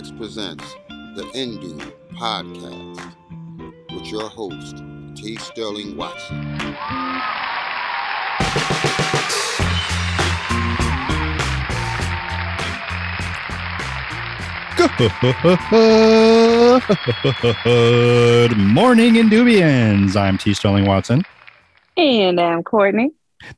FX presents the Indu Podcast with your host, T. Sterling Watson. Good morning, Indubians. I'm T. Sterling Watson. And I'm Courtney.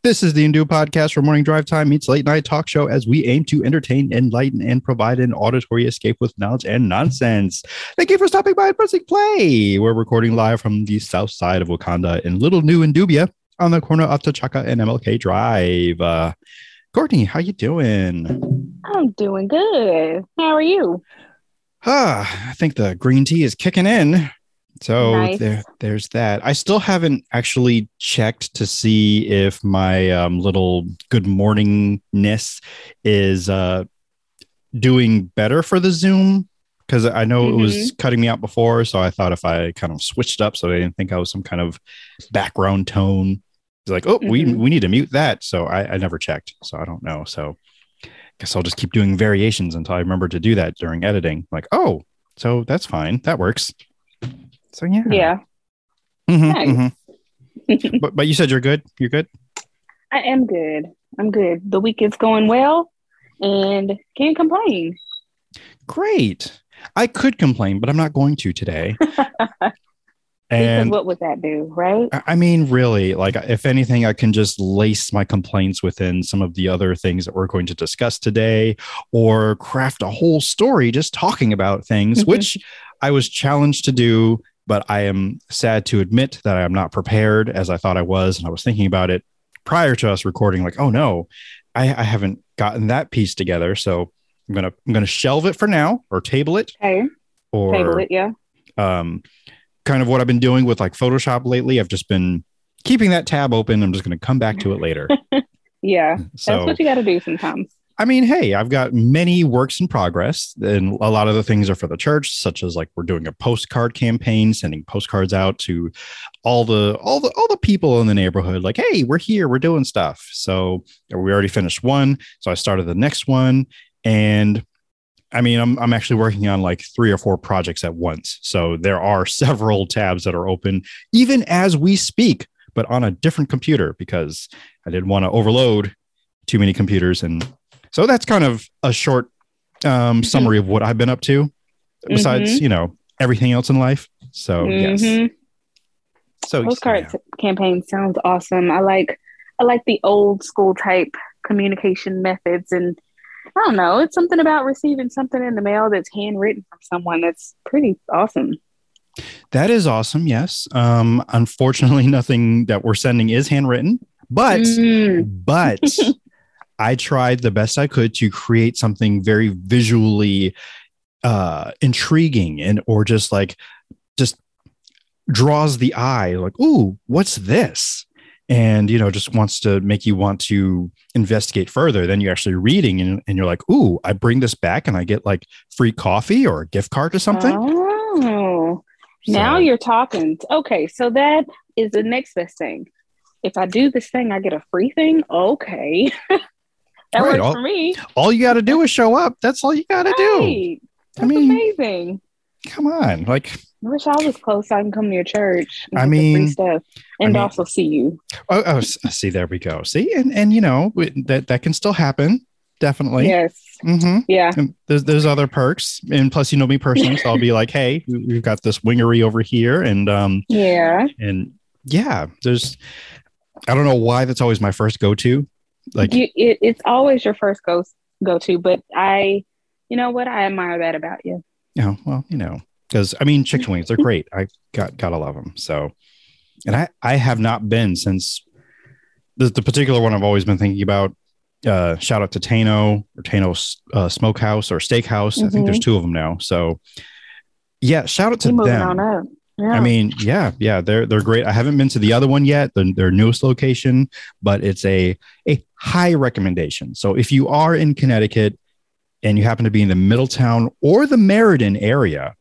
This is the Indu podcast where morning drive time meets late night talk show as we aim to entertain, enlighten, and provide an auditory escape with knowledge and nonsense. Thank you for stopping by and pressing play. We're recording live from the south side of Wakanda in Little New Indubia on the corner of T'Chaka and MLK Drive. Uh, Courtney, how you doing? I'm doing good. How are you? Ah, I think the green tea is kicking in. So Nice. there, there's that. I still haven't actually checked to see if my um, little good morningness is uh, doing better for the Zoom because I know it was cutting me out before. So I thought if I kind of switched up so they didn't think I was some kind of background tone, it's like, oh, we Mhm. we need to mute that. So I, I never checked, so I don't know. So I guess I'll just keep doing variations until I remember to do that during editing. Like, oh, so that's fine. That works. So yeah. Yeah, Mhm, Nice. mhm. but but you said you're good. You're good. I am good. I'm good. The week is going well and can't complain. Great. I could complain, but I'm not going to today. because and what would that do, right? I- mean, really, like if anything, I can just lace my complaints within some of the other things that we're going to discuss today, or craft a whole story just talking about things, Mhm. which I was challenged to do. But I am sad to admit that I am not prepared as I thought I was. And I was thinking about it prior to us recording, like, oh no, I, I haven't gotten that piece together. So I'm gonna I'm gonna shelve it for now or table it Okay, or table it. Yeah. um, kind of what I've been doing with like Photoshop lately. I've just been keeping that tab open. I'm just going to come back to it later. Yeah. That's what you got to do sometimes. I mean, hey, I've got many works in progress, and a lot of the things are for the church, such as like we're doing a postcard campaign, sending postcards out to all the all the all the people in the neighborhood. Like, hey, we're here, we're doing stuff. So we already finished one, so I started the next one, and I mean, I'm I'm actually working on like three or four projects at once. So there are several tabs that are open, even as we speak, but on a different computer because I didn't want to overload too many computers and so that's kind of a short um, summary of what I've been up to, besides you know everything else in life. So yes, Mhm. so Postcard yeah. campaign sounds awesome. I like I like the old school type communication methods and I don't know, it's something about receiving something in the mail that's handwritten from someone that's pretty awesome. that is awesome. Yes, um, unfortunately, nothing that we're sending is handwritten, but Mm. but I tried the best I could to create something very visually uh intriguing and or just like just draws the eye like ooh what's this and you know just wants to make you want to investigate further then you're actually reading and, and you're like ooh i bring this back and i get like free coffee or a gift card or something Oh, now you're talking. Okay, so that is the next best thing. If I do this thing, I get a free thing. Okay, that Right, works all- for me. all you got to do is show up that's all you got to do Right. I mean- amazing. come on like I wish I was close. So I can come to your church. and I mean- stuff and mean- also see you. Oh, oh, see, there we go. See, and and you know that that can still happen, definitely. Yes. Mm-hmm. Yeah. And there's there's other perks, and plus you know me personally, so I'll be like, hey, we've got this wingery over here, and um Yeah. and yeah, there's I don't know why that's always my first go to, like you, it, it's always your first go go to, but I, you know what? I admire that about you. know, well, you know, because I mean, chicken wings, they're great. I got gotta love them. So, and I I have not been since the, the particular one I've always been thinking about. Uh, shout out to Tano or Tano uh, Smokehouse or Steakhouse. I think there's two of them now. So, yeah, shout out to moving them. on up. Yeah. I mean, yeah, yeah, they're they're great. I haven't been to the other one yet, the, their newest location, but it's a a high recommendation. So if you are in Connecticut and you happen to be in the Middletown or the Meriden area,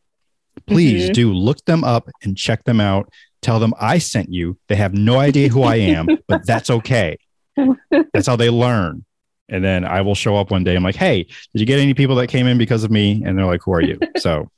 please Mhm. do look them up and check them out. Tell them I sent you. They have no idea who I am, but that's okay. That's how they learn. And then I will show up one day. I'm like, hey, did you get any people that came in because of me? And they're like, who are you? So,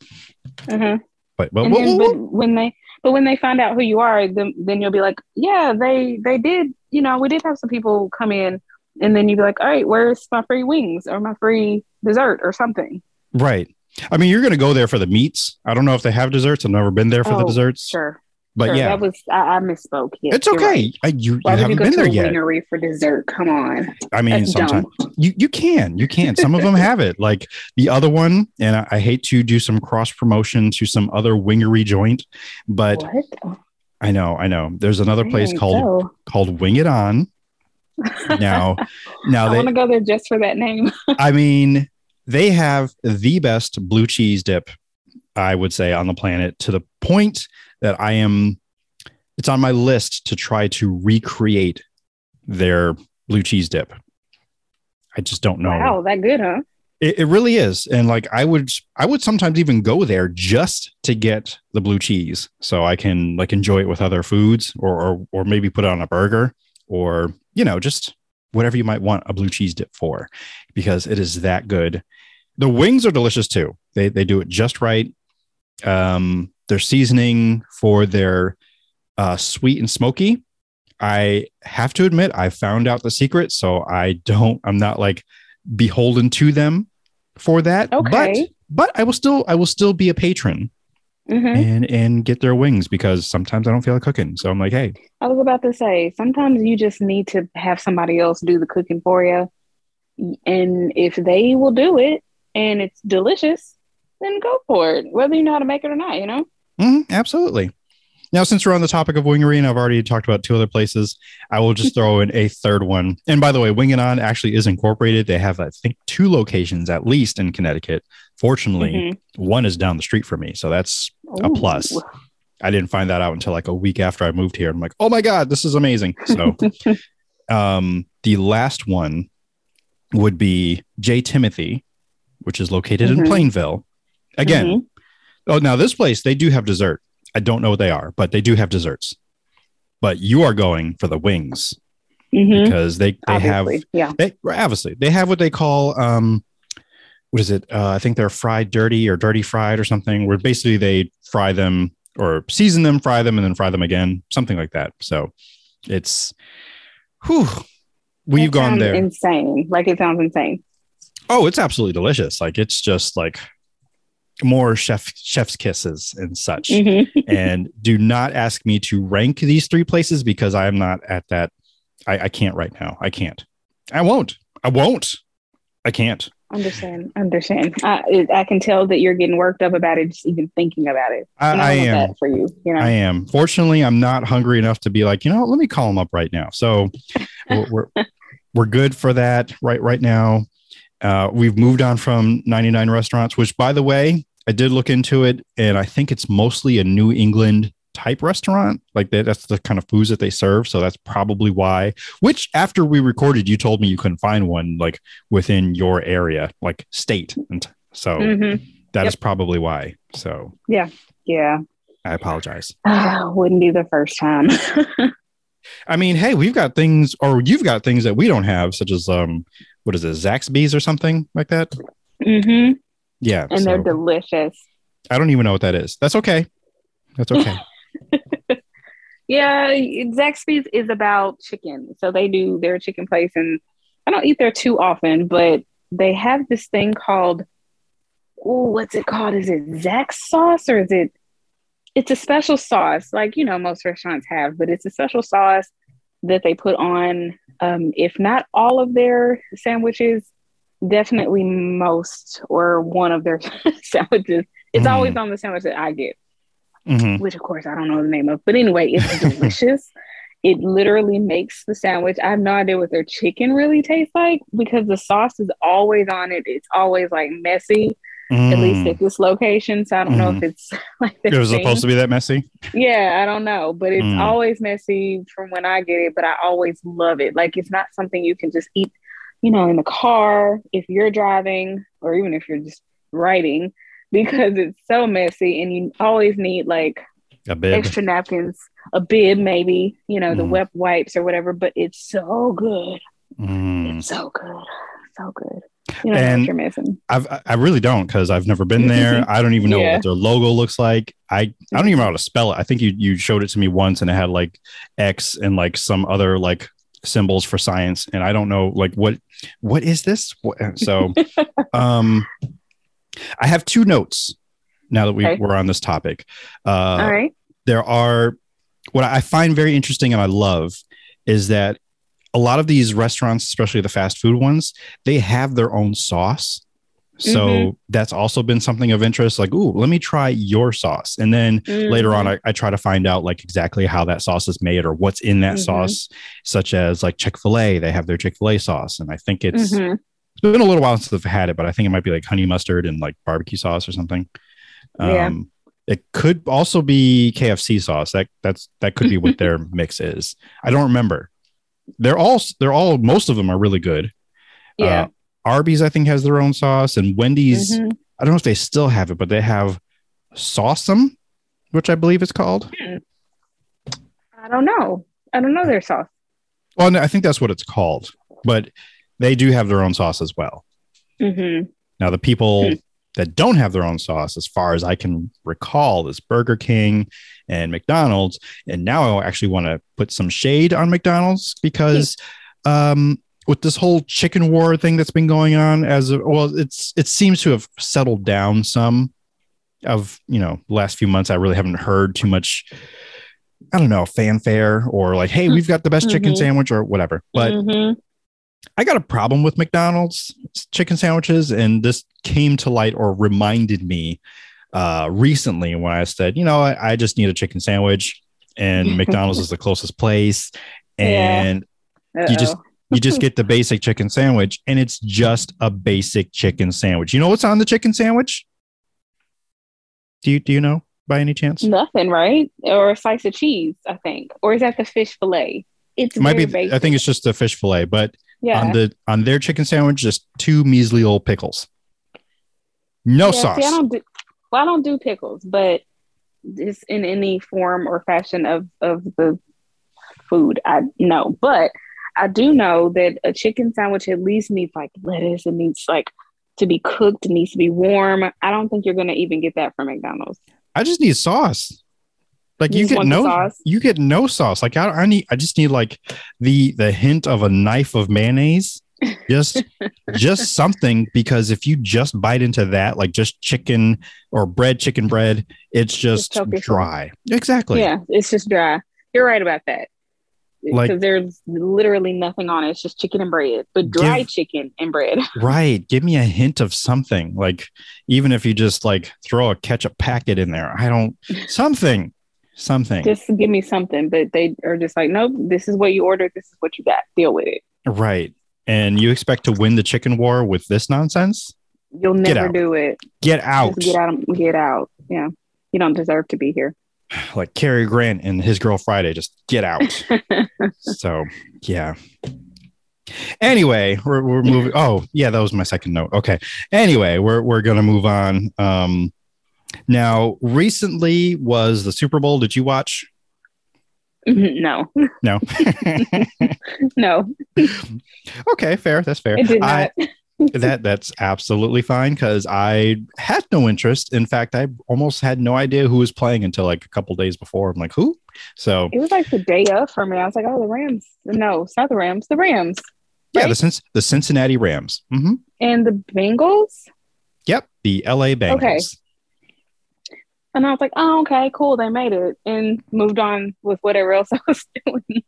Uh-huh. but, but, And then, but when they but when they find out who you are, then then you'll be like, yeah, they they did. You know, we did have some people come in, and then you'd be like, all right, where's my free wings or my free dessert or something? right. I mean, you're going to go there for the meats. I don't know if they have desserts. I've never been there for the Oh, desserts, Sure, but sure. yeah, that was I, I misspoke. Yes, it's okay. right. I, you, you Why you haven't go been there yet. winery for dessert? Come on, I mean, that's sometimes dumb. you, you can, you can. Some of them have it. Like the other one, and I, I hate to do some cross promotion to some other wingery joint, but What? I know, I know. There's another place called so- called Wing It On. Now, now I want to go there just for that name. I mean, they have the best blue cheese dip, I would say, on the planet to the point that I am, it's on my list to try to recreate their blue cheese dip. I just don't know. Wow, that good, huh? It, it really is. And like, I would, I would sometimes even go there just to get the blue cheese so I can like enjoy it with other foods or, or, or maybe put it on a burger or, you know, just whatever you might want a blue cheese dip for because it is that good. The wings are delicious too. They they do it just right. Um, their seasoning for their uh, sweet and smoky. I have to admit, I found out the secret, so I don't. I'm not like beholden to them for that. Okay. But but I will still I will still be a patron hmm and and get their wings because sometimes I don't feel like cooking. So I'm like, hey, I was about to say, sometimes you just need to have somebody else do the cooking for you. And if they will do it and it's delicious, then go for it, whether you know how to make it or not, you know? Mhm, absolutely. Now, since we're on the topic of wingery, and I've already talked about two other places, I will just throw in a third one. And by the way, Wing It On actually is incorporated. They have, I think, two locations at least in Connecticut. Fortunately, Mhm. one is down the street from me, so that's a plus. I didn't find that out until like a week after I moved here. I'm like, oh my god, this is amazing. So, um, the last one would be J Timothy, which is located in Mhm. Plainville. Again, Mhm. Oh, now this place they do have dessert. I don't know what they are, but they do have desserts. But you are going for the wings Mhm. because they they have yeah. they obviously they have what they call um what is it? Uh, I think they're fried dirty or dirty fried or something. Where basically they fry them or season them, fry them, and then fry them again, something like that. So it's whew. We've That gone there. Insane. Like it sounds insane. Oh, it's absolutely delicious. Like it's just like more chef chef's kisses and such. Mhm. and do not ask me to rank these three places because I am not at that. I, I can't right now. I can't. I won't. I won't. I can't. Understand. Understand. I, I can tell that you're getting worked up about it, just even thinking about it. I, And I am. for you. You know. I am. Fortunately, I'm not hungry enough to be like, you know, let me call them up right now. So we're, we're we're good for that right right now. Uh, we've moved on from 99 restaurants, which by the way, I did look into it, and I think it's mostly a New England type restaurant. Like that, that's the kind of foods that they serve. So that's probably why. Which after we recorded, you told me you couldn't find one like within your area, like state, and so Mhm. that is Yep. probably why. So Yeah. Yeah. I apologize. I wouldn't be the first time. I mean, hey, we've got things, or you've got things that we don't have, such as um, what is it, Zaxby's or something like that? Mm-hmm. Yeah, And so they're delicious. I don't even know what that is. That's okay. That's okay. Yeah, Zaxby's is about chicken. So they do their chicken place, and I don't eat there too often, but they have this thing called, oh, what's it called? Is it Zax sauce or is it? It's a special sauce, like you know most restaurants have, but it's a special sauce that they put on, um, if not all of their sandwiches, definitely most or one of their sandwiches. It's Mm. always on the sandwich that I get Mhm. which of course I don't know the name of. But anyway, it's delicious. it literally makes the sandwich. I have no idea what their chicken really tastes like because the sauce is always on it. It's always like messy, at least Mm. at this location. So I don't know if it's like it was supposed to be that messy. Yeah, I don't know, but it's Mm. always messy from when I get it. But I always love it. Like it's not something you can just eat, you know, in the car if you're driving or even if you're just riding because it's so messy and you always need like extra napkins, a bib maybe, you know, the Mhm. wet wipes or whatever, but it's so good. Mm. It's so good, so good. You know And- you're missing. I've, I- I really don't because I've never been there. I don't even know Yeah. what their logo looks like. I, I don't even know how to spell it. I think you, you showed it to me once and it had like X and like some other like symbols for science. And I don't know like what, what is this? What- So, um, I have two notes now that we, Okay. we're on this topic. Uh, All right. there are what I find very interesting and I love is that a lot of these restaurants, especially the fast food ones, they have their own sauce. So Mhm. that's also been something of interest. Like, ooh, let me try your sauce. And then later on, Mhm. I, I try to find out like exactly how that sauce is made or what's in that Mhm. sauce, such as like Chick fil A. They have their Chick fil A sauce. And I think it's, Mhm. It's been a little while since I've had it, but I think it might be like honey mustard and like barbecue sauce or something. Yeah. Um, it could also be KFC sauce. That that's that could be what their mix is. I don't remember. They're all they're all most of them are really good. yeah. Uh, Arby's I think has their own sauce, and Wendy's Mhm. I don't know if they still have it, but they have Sauceum, which I believe it's called. I don't know. I don't know their sauce. Well, no, I think that's what it's called, but they do have their own sauce as well. hmm Now, the people Hmm. that don't have their own sauce, as far as I can recall, is Burger King and McDonald's. And now I actually want to put some shade on McDonald's because um, with this whole chicken war thing that's been going on, as a, well, it's it seems to have settled down some. Of you know, the last few months, I really haven't heard too much. I don't know fanfare or like, hey, we've got the best chicken Mhm. sandwich or whatever. But Mhm. I got a problem with McDonald's chicken sandwiches, and this came to light or reminded me uh, recently when I said, you know, I, I just need a chicken sandwich, and McDonald's is the closest place, Yeah. and you just you just get the basic chicken sandwich, and it's just a basic chicken sandwich. You know what's on the chicken sandwich? Do you do you know by any chance? nothing, right? Or a slice of cheese, I think. Or is that the fish fillet? It's It might be. very I think it's just the fish fillet, but yeah. on the on their chicken sandwich, just two measly old pickles. No Yeah, sauce. See, I don't do well, I don't do pickles, but just in any form or fashion of of the food, I know. But I do know that a chicken sandwich at least needs like lettuce. It needs like to be cooked. It needs to be warm. I don't think you're gonna even get that from McDonald's. I just need sauce. Like You you, get no, sauce? you get no sauce. Like I, I need, I just need like the the hint of a knife of mayonnaise, just just something. Because if you just bite into that, like just chicken or bread, chicken bread, it's just yourself. dry. Exactly. yeah, it's just dry. You're right about that. Like- Because there's literally nothing on it. It's just chicken and bread, but dry Give- chicken and bread. Right. Give me a hint of something. Like even if you just like throw a ketchup packet in there, I don't something, something. just give me something. But they are just like, nope, this is what you ordered. This is what you got. Deal with it. right. And you expect to win the chicken war with this nonsense? You'll never do it. Get out. Just get out. Get out. Yeah. You don't deserve to be here. like Cary Grant and his girl Friday, just get out. so yeah. Anyway, we're, we're moving. Oh, yeah, that was my second note. Okay. Anyway, we're we're gonna move on. Um now recently was the Super Bowl. Did you watch? no, No. no, okay, fair. That's fair. it did I- that that's absolutely fine because I had no interest. In fact, I almost had no idea who was playing until like a couple days before. I'm like, who? So it was like the day of for me. I was like, oh, the Rams. No, it's not the Rams. The Rams yeah, the the Cincinnati Rams. hmm and the Bengals. Yep, the LA Bengals. Okay. And I was like, oh, okay, cool. They made it and moved on with whatever else I was doing.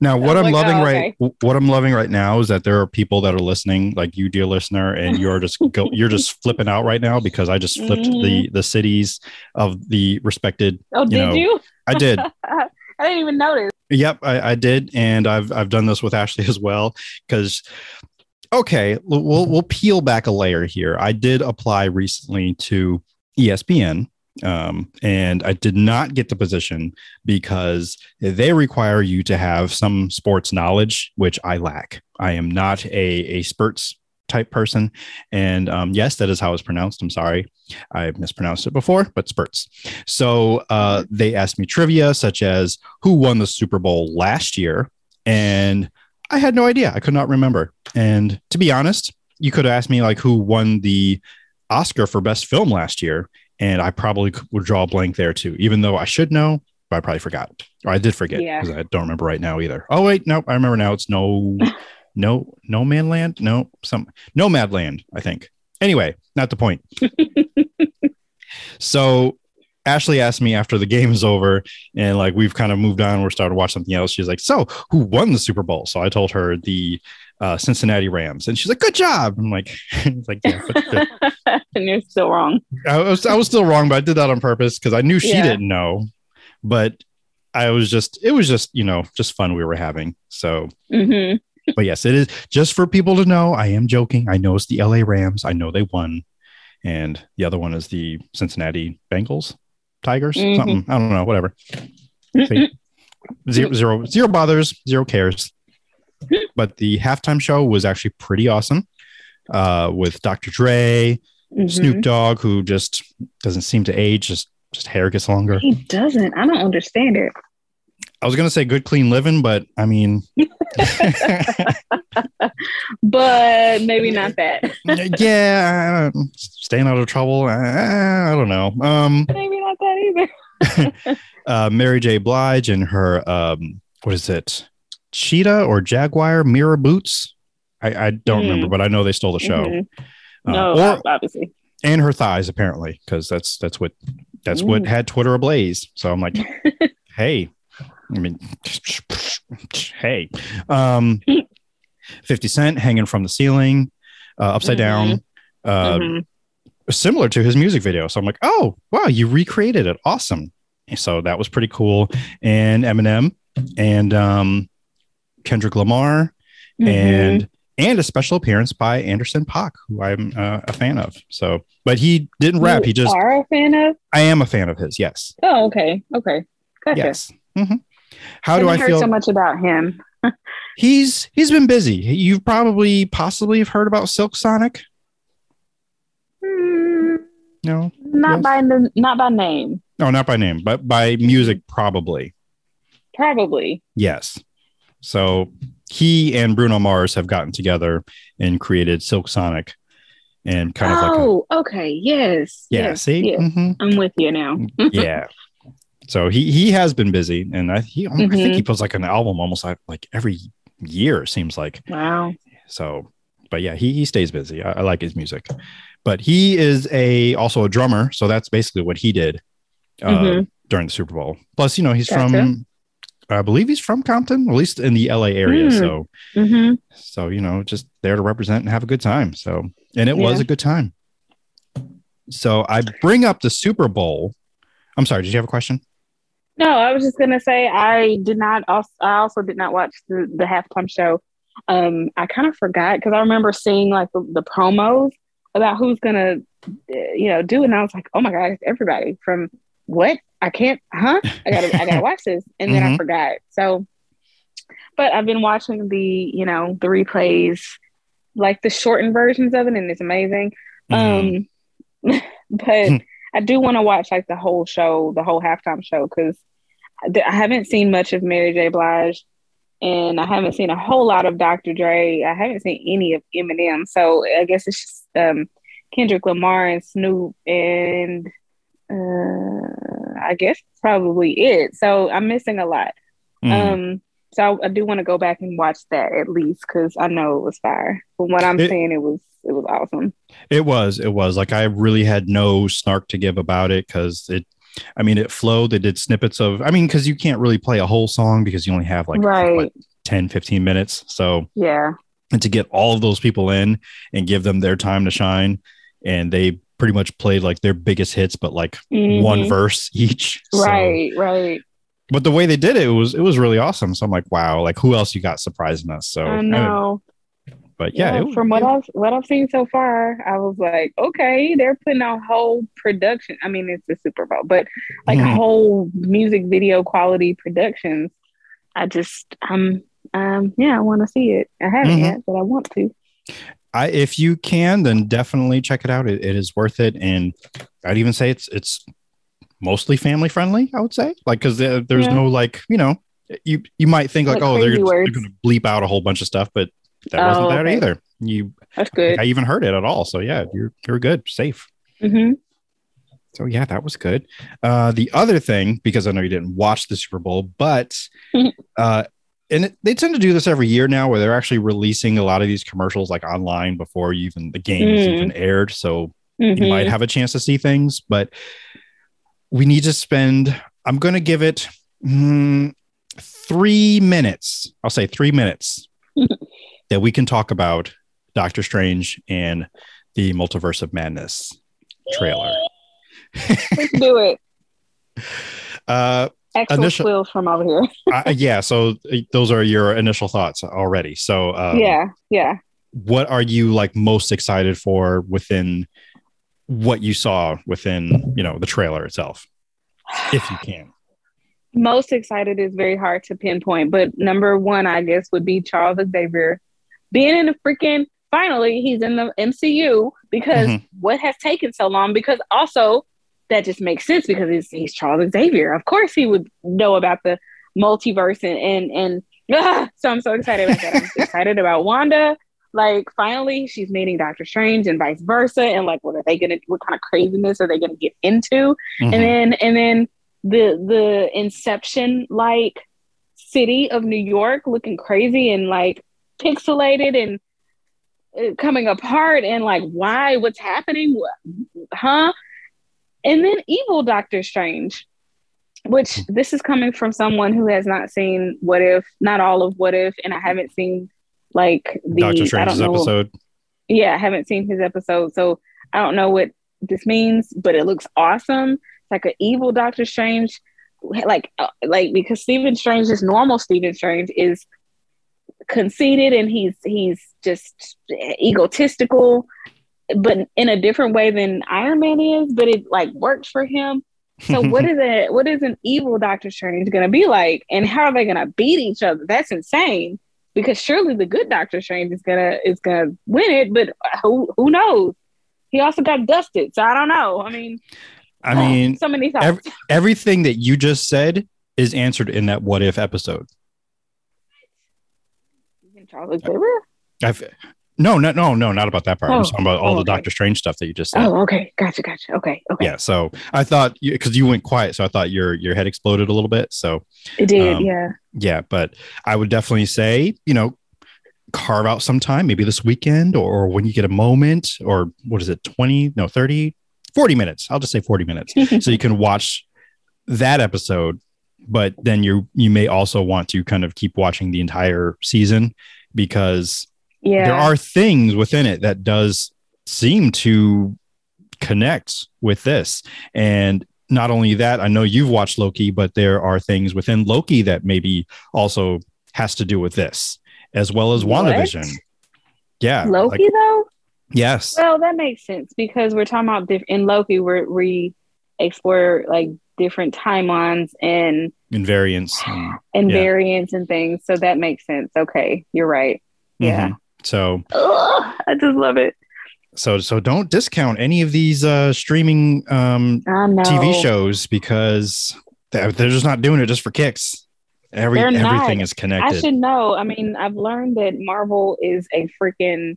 Now, what I'm like, loving oh, right, what I'm loving right now is that there are people that are listening, like you, dear listener, and you're just go, you're just flipping out right now because I just flipped the Mm-hmm. the cities of the respected. Oh, did know, you? I did. I didn't even notice. Yep, I, I did, and I've I've done this with Ashley as well. Because okay, we'll we'll peel back a layer here. I did apply recently to ESPN, um, and I did not get the position because they require you to have some sports knowledge, which I lack. I am not a a sports type person, and um, yes, that is how it's pronounced. I'm sorry, I mispronounced it before, but spurts. So uh, they asked me trivia such as who won the Super Bowl last year, and I had no idea. I could not remember. And to be honest, you could asked me like who won the Oscar for best film last year, and I probably would draw a blank there too, even though I should know, but I probably forgot. Or I did forget Yeah. because I don't remember right now either. Oh wait, no, I remember now. It's no, no, no man land. No, some nomad land. I think. Anyway, not the point. so Ashley asked me after the game is over and like we've kind of moved on, we're starting to watch something else. She's like, So who won the Super Bowl? So I told her the uh, Cincinnati Rams, and she's like, Good job. I'm like, it's like, yeah, but and you're still wrong. I was I was still wrong, but I did that on purpose because I knew she Yeah. didn't know. But I was just it was just, you know, just fun we were having. So hmm but yes, it is just for people to know. I am joking. I know it's the LA Rams. I know they won. And the other one is the Cincinnati Bengals, Tigers, Mhm. something. I don't know, whatever. Zero, zero, zero bothers, zero cares. But the halftime show was actually pretty awesome. Uh, with Dr. Dre, Mm-hmm. Snoop Dogg, who just doesn't seem to age, just just hair gets longer. He doesn't. I don't understand it. I was gonna say good clean living, but I mean But maybe not that. yeah, staying out of trouble. I, I don't know. Um, maybe not that either. uh, Mary J. Blige and her um, what is it, cheetah or jaguar mirror boots? I, I don't Mm. remember, but I know they stole the show. Mhm. Uh, No, or, obviously. and her thighs apparently, because that's that's what that's what Mm. had Twitter ablaze. So I'm like, hey, I mean, hey, um, Fifty Cent hanging from the ceiling, uh, upside down. Uh, Mhm. similar to his music video. So I'm like, oh, wow, you recreated it. Awesome. So that was pretty cool. And Eminem and um, Kendrick Lamar Mhm. and and a special appearance by Anderson Paak, who I'm uh, a fan of. So, but he didn't rap. You He just, are a fan of. I am a fan of his. Yes. Oh, okay, okay, gotcha. Yes. hmm How do I heard feel? so much about him? He's he's been busy. You've probably possibly have heard about Silk Sonic. Hmm, No, not Yes. by the, not by name. no, not by name, but by music, probably. Probably. Yes. So he and Bruno Mars have gotten together and created Silk Sonic and kind of like a, oh, okay. Yes. yeah, yes, see? yes. Mhm. I'm with you now. yeah. So he he has been busy and I he I think Mhm. he puts like an album almost like, like every year it seems like. Wow. So but yeah, he he stays busy. I, I like his music. But he is a also a drummer, so that's basically what he did uh, Mhm. during the Super Bowl. Plus, you know, he's Gotcha. from I believe he's from Compton, at least in the LA area. Mm. So hmm So, you know, just there to represent and have a good time. So, and it was a good time. So I bring up the Super Bowl. I'm sorry, did you have a question? No, I was just gonna say I did not. Also, I also did not watch the, the halftime show. Um, I kind of forgot because I remember seeing like the, the promos about who's gonna, uh, you know, do, it, and I was like, oh my god, it's everybody from what? I can't, huh? I gotta, I gotta watch this, and then I Mhm. forgot. So, but I've been watching the, you know, the replays, like the shortened versions of it, and it's amazing. Mhm. Um, but I do want to watch like the whole show, the whole halftime show, because I haven't seen much of Mary J. Blige, and I haven't seen a whole lot of Dr. Dre. I haven't seen any of Eminem, so I guess it's just um, Kendrick Lamar and Snoop, and uh, I guess probably it. So I'm missing a lot. Mhm. Um, so I, I do want to go back and watch that at least because I know it was fire. From what I'm It- saying, it was it was awesome. it was, it was like I really had no snark to give about it because it, I mean, it flowed. They did snippets of, I mean, because you can't really play a whole song because you only have like right? what, 10, 15 minutes. So, Yeah. and to get all of those people in and give them their time to shine. And they pretty much played like their biggest hits, but like one Mhm. verse each. So- Right. Right. but the way they did it, it was it was really awesome. So I'm like, wow, like who else you got surprising us? So, I know. but yeah, Yeah, was- from what I've what I've seen so far, I was like, okay, they're putting out whole production. I mean, it's the Super Bowl, but like Mhm. whole music video quality productions. I just um um yeah, I want to see it. I haven't Mhm. yet, but I want to. I if you can, then definitely check it out. It, it is worth it, and I'd even say it's it's mostly family friendly. I would say, like, because there, there's Yeah. no like you know you you might think like, Like oh, they're, they're going to bleep out a whole bunch of stuff, but that wasn't Oh, that okay. either. You, That's good. I even heard it at all. So yeah, you're you're good, safe. hmm So yeah, that was good. Uh, the other thing, because I know you didn't watch the Super Bowl, but uh, and it, they tend to do this every year now, where they're actually releasing a lot of these commercials like online before even the games Mm. even aired. So hmm you might have a chance to see things, but we need to spend. I'm going to give it mm, three minutes. I'll say three minutes that we can talk about Doctor Strange and the Multiverse of Madness trailer. Let's do it. Uh, Actual Initial- squeals from over here. I, yeah. So uh, those are your initial thoughts already. So um, yeah, yeah. what are you like most excited for within what you saw within you know the trailer itself, if you can? Most excited is very hard to pinpoint, but number one, I guess, would be Charles Xavier being in the freaking. Finally, he's in the MCU because Mhm. what has taken so long? Because also that just makes sense because he's, he's Charles Xavier. Of course, he would know about the multiverse and and and so I'm so excited about that. I'm excited about Wanda. Like finally, she's meeting Doctor Strange and vice versa. And like, what are they gonna? What kind of craziness are they gonna get into? Mhm. and then and then the the inception like city of new york looking crazy and like pixelated and uh, coming apart and like why what's happening huh and then evil doctor strange which this is coming from someone who has not seen what if not all of what if and i haven't seen like the Doctor i don't Strange's know episode. yeah, I haven't seen his episode, so I don't know what this means, but it looks awesome. It's like an evil Doctor Strange, like uh, like because Stephen Strange, just normal Stephen Strange, is conceited and he's he's just egotistical, but in a different way than Iron Man is. But it like works for him. So what is it? What is an evil Doctor Strange going to be like, and how are they going to beat each other? That's insane. Because surely the good Doctor Strange is gonna is gonna win it, but who who knows? He also got dusted, so I don't know. I mean, I mean, so many thoughts. ev- everything that you just said is answered in that what if episode. Even Charles Xavier. I've no, no, no, no, not about that part. I'm Oh, talking about all oh, the okay. Doctor Strange stuff that you just said. Oh, okay, gotcha, gotcha. Okay, okay. Yeah. So I thought because you went quiet, so I thought your your head exploded a little bit. So It did, Um, yeah. yeah, but I would definitely say, you know, carve out some time, maybe this weekend or when you get a moment, or what is it, 20, no, 30, 40 minutes. I'll just say 40 minutes. so you can watch that episode, but then you you may also want to kind of keep watching the entire season because yeah. there are things within it that does seem to connect with this and not only that i know you've watched loki but there are things within loki that maybe also has to do with this as well as What? wandavision yeah Loki like- though. yes Well, that makes sense because we're talking about diff- in Loki, where we explore like different timelines and invariance and, and Yeah. variants and things. So that makes sense. Okay, you're right. Yeah. Mhm. So Ugh, I just love it. so so don't discount any of these uh streaming um tv shows because they're, they're just not doing it just for kicks every everything is connected. I should know. I mean, I've learned that Marvel is a freaking.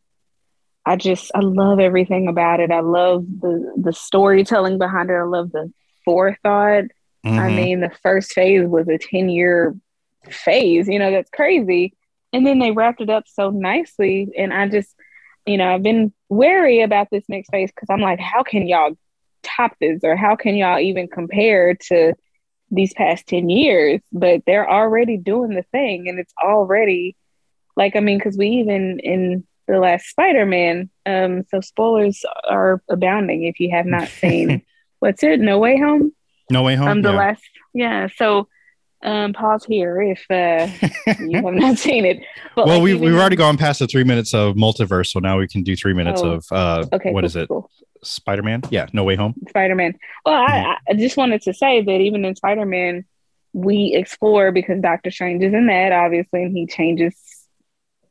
I just I love everything about it. I love the the storytelling behind it. I love the forethought. I Mhm. mean, the first phase was a ten year phase. You know, that's crazy. And then they wrapped it up so nicely. And I just, you know, I've been wary about this next phase because I'm like, how can y'all top this, or how can y'all even compare to these past 10 years? But they're already doing the thing and it's already like i mean because we even in the last spider-man um so spoilers are abounding if you have not seen. What's it? No way home? No way home? Um the Yeah. last yeah so um pause here if uh you have not seen it but well like, we've, we've already gone past the three minutes of multiverse so now we can do three minutes Oh, of uh okay what cool, is it cool. spider-man yeah no way home Spider-Man. Well, Mm-hmm. I, I just wanted to say that even in Spider-Man, we explore because Doctor Strange is in that, obviously, and he changes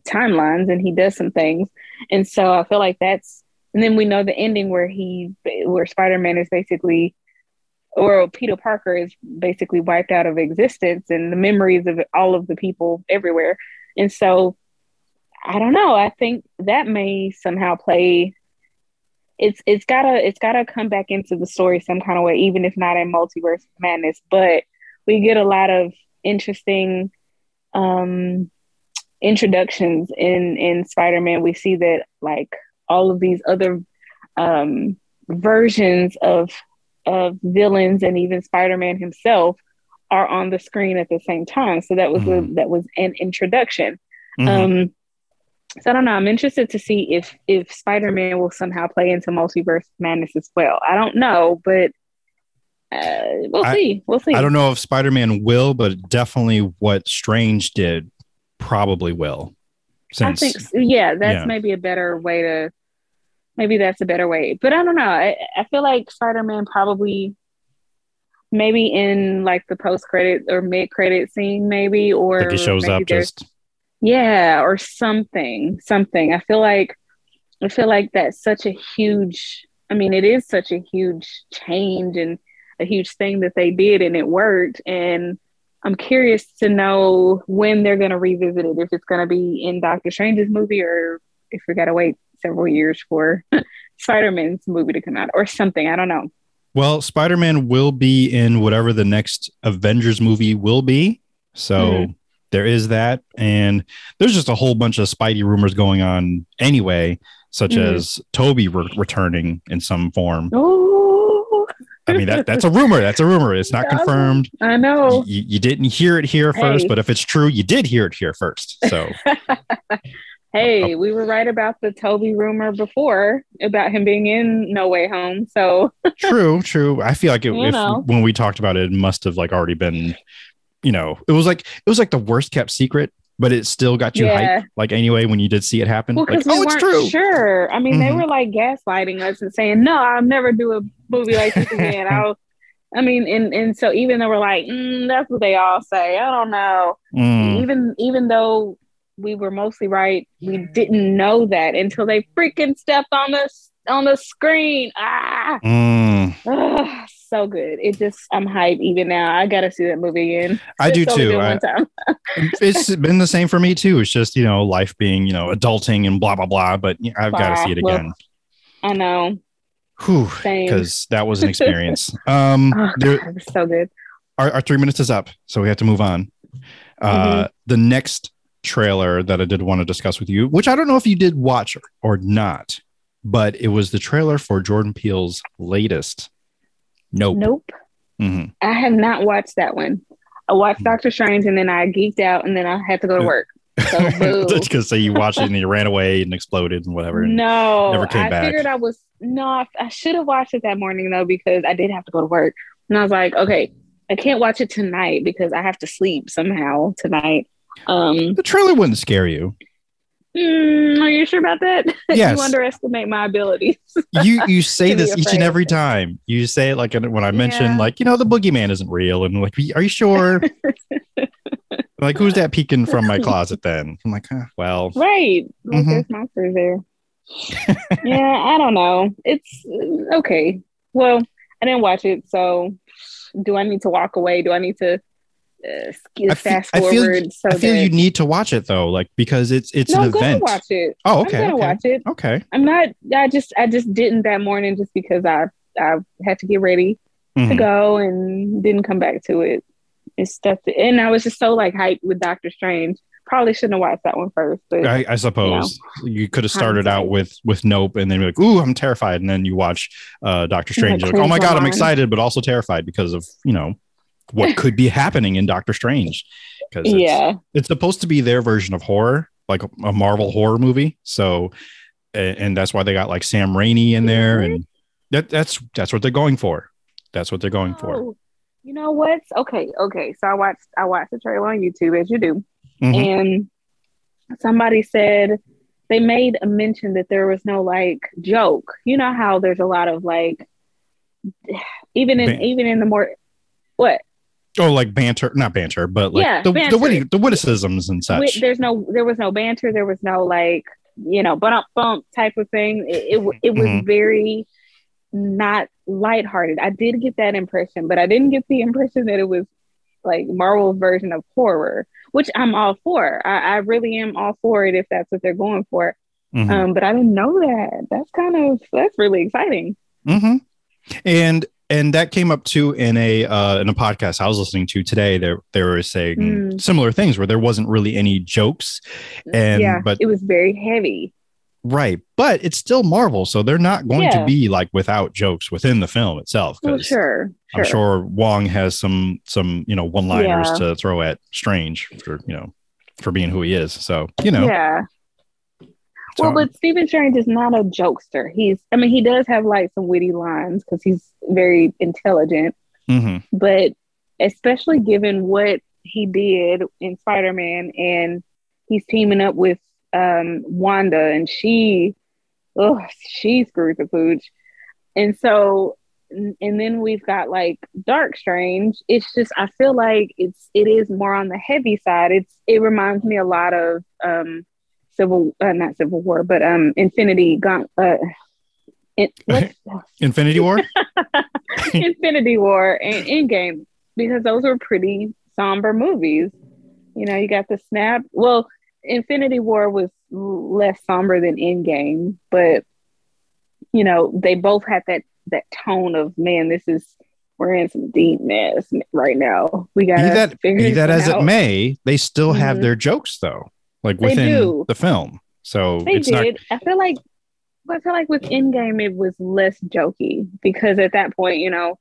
timelines and he does some things. And so I feel like that's and then we know the ending where he where Spider-Man is basically or Peter Parker is basically wiped out of existence and the memories of all of the people everywhere. And so I don't know. I think that may somehow play it's it's gotta it's gotta come back into the story some kind of way, even if not in multiverse madness. But we get a lot of interesting um introductions in in Spider-Man. We see that like all of these other um versions of of villains and even Spider-Man himself are on the screen at the same time. So that was mm-hmm. a, that was an introduction. Mm-hmm. Um, so I don't know. I'm interested to see if if Spider-Man will somehow play into multiverse madness as well. I don't know, but uh, we'll I, see. We'll see. I don't know if Spider-Man will, but definitely what Strange did probably will. Since, I think, yeah, that's yeah. maybe a better way to maybe that's a better way. But I don't know. I, I feel like Spider Man probably maybe in like the post credit or mid credit scene, maybe or like he shows up just yeah, or something, something. I feel like I feel like that's such a huge. I mean, it is such a huge change and a huge thing that they did, and it worked. And I'm curious to know when they're going to revisit it. If it's going to be in Doctor Strange's movie, or if we got to wait several years for Spider-Man's movie to come out or something. I don't know. Well, Spider-Man will be in whatever the next Avengers movie will be. So mm-hmm. there is that. And there's just a whole bunch of Spidey rumors going on anyway, such mm-hmm. as Tobey re- returning in some form. Oh. I mean that that's a rumor. That's a rumor. It's not confirmed. I know. You, you didn't hear it here first, hey. but if it's true, you did hear it here first. So Hey, we were right about the Tobey rumor before about him being in No Way Home. So true, true. I feel like it, if, when we talked about it, it must have like already been, you know, it was like it was like the worst kept secret, but it still got you yeah. hyped. Like anyway, when you did see it happen, well, like, we oh, it's true. Sure. I mean, mm-hmm. they were like gaslighting us and saying, "No, I'll never do a movie like this again." I'll. I mean, and and so even though we're like, mm, that's what they all say. I don't know. Mm. Even even though we were mostly right. We didn't know that until they freaking stepped on the on the screen. Ah, mm. Ugh, so good. It just I'm hyped even now. I gotta see that movie again. I do too. I, it's been the same for me too. It's just you know life being you know adulting and blah blah blah. But I've got to see it again. Well, I know. because that was an experience. Um, oh, there, so good. Our, our, three minutes is up, so we have to move on. Uh, mm-hmm. The next trailer that I did want to discuss with you, which I don't know if you did watch or not, but it was the trailer for Jordan Peele's latest. Nope. Nope. Mm-hmm. I have not watched that one. I watched mm-hmm. Doctor Strange and then I geeked out and then I had to go to work. So because say you watched it and you ran away and exploded and whatever. And no, never came I back. I figured I was no, I should have watched it that morning though because I did have to go to work. And I was like, okay, I can't watch it tonight because I have to sleep somehow tonight. Um, the trailer wouldn't scare you. Mm, are you sure about that? Yes. you underestimate my abilities. you you say this each and every time. You say it like when I mentioned, yeah. like you know the boogeyman isn't real, and like are you sure? like who's that peeking from my closet? Then I'm like, huh, well, right. mm-hmm. There's monsters there. yeah, I don't know. It's okay. Well, I didn't watch it, so do I need to walk away? Do I need to uh, I fast feel, forward. I feel, so I feel you need to watch it though, like because it's it's no, an event. watch it. Oh, okay. I'm gonna okay. watch it. Okay. I'm not. I just I just didn't that morning just because I I had to get ready mm-hmm. to go and didn't come back to it. It's stuff, and I was just so like hyped with Doctor Strange. Probably shouldn't have watched that one first. But I, I suppose you, know, you, could have started out with with Nope, and then be like, "Ooh, I'm terrified," and then you watch uh, Doctor Strange. Like, like, "Oh my god, I'm excited," but also terrified because of you know what could be happening in Doctor Strange. Because it's, yeah, it's supposed to be their version of horror, like a, Marvel horror movie. So, and, and, that's why they got like Sam Raimi in there, mm-hmm. and that that's that's what they're going for. That's what they're going oh, for. You know what? Okay, okay. So I watched I watched the trailer on YouTube as you do, mm-hmm. and somebody said they made a mention that there was no like joke. You know how there's a lot of like even in even in the more what Oh, like banter, not banter, but like yeah, the, banter. the, witty, the witticisms and such. There's no, there was no banter. There was no like, you know, bump bump type of thing. It, it, it was mm-hmm. very not lighthearted. I did get that impression, but I didn't get the impression that it was like Marvel's version of horror, which I'm all for. I, I really am all for it if that's what they're going for. Mhm. Um, but I didn't know that. That's kind of that's really exciting. hmm And and that came up too in a uh, in a podcast I was listening to today. They they were saying Mm. similar things where there wasn't really any jokes, and yeah, but it was very heavy. right, but it's still Marvel, so they're not going to be like without jokes within the film itself. Well, sure, sure. I'm sure Wong has some some you know one liners Yeah. to throw at Strange for you know for being who he is. So you know, Yeah. Well, but Stephen Strange is not a jokester. He's, I mean, he does have like some witty lines because he's very intelligent, Mhm. but especially given what he did in Spider Man and he's teaming up with um, Wanda and she, oh, she screwed the pooch. And so, and and then we've got like Dark Strange. It's just, I feel like it's, it is more on the heavy side. It's, it reminds me a lot of, um, Civil, uh, not Civil War, but um, Infinity Gaunt, uh, what's, Infinity War. Infinity War and Endgame because those were pretty somber movies. You know, you got the snap. Well, Infinity War was less somber than Endgame, but you know, they both had that that tone of man, this is we're in some deep mess right now. We got that figure be that as it may, they still have Mhm. their jokes though, like They within do. the film. So They did. I feel like I feel like with Endgame it was less jokey because at that point, you know,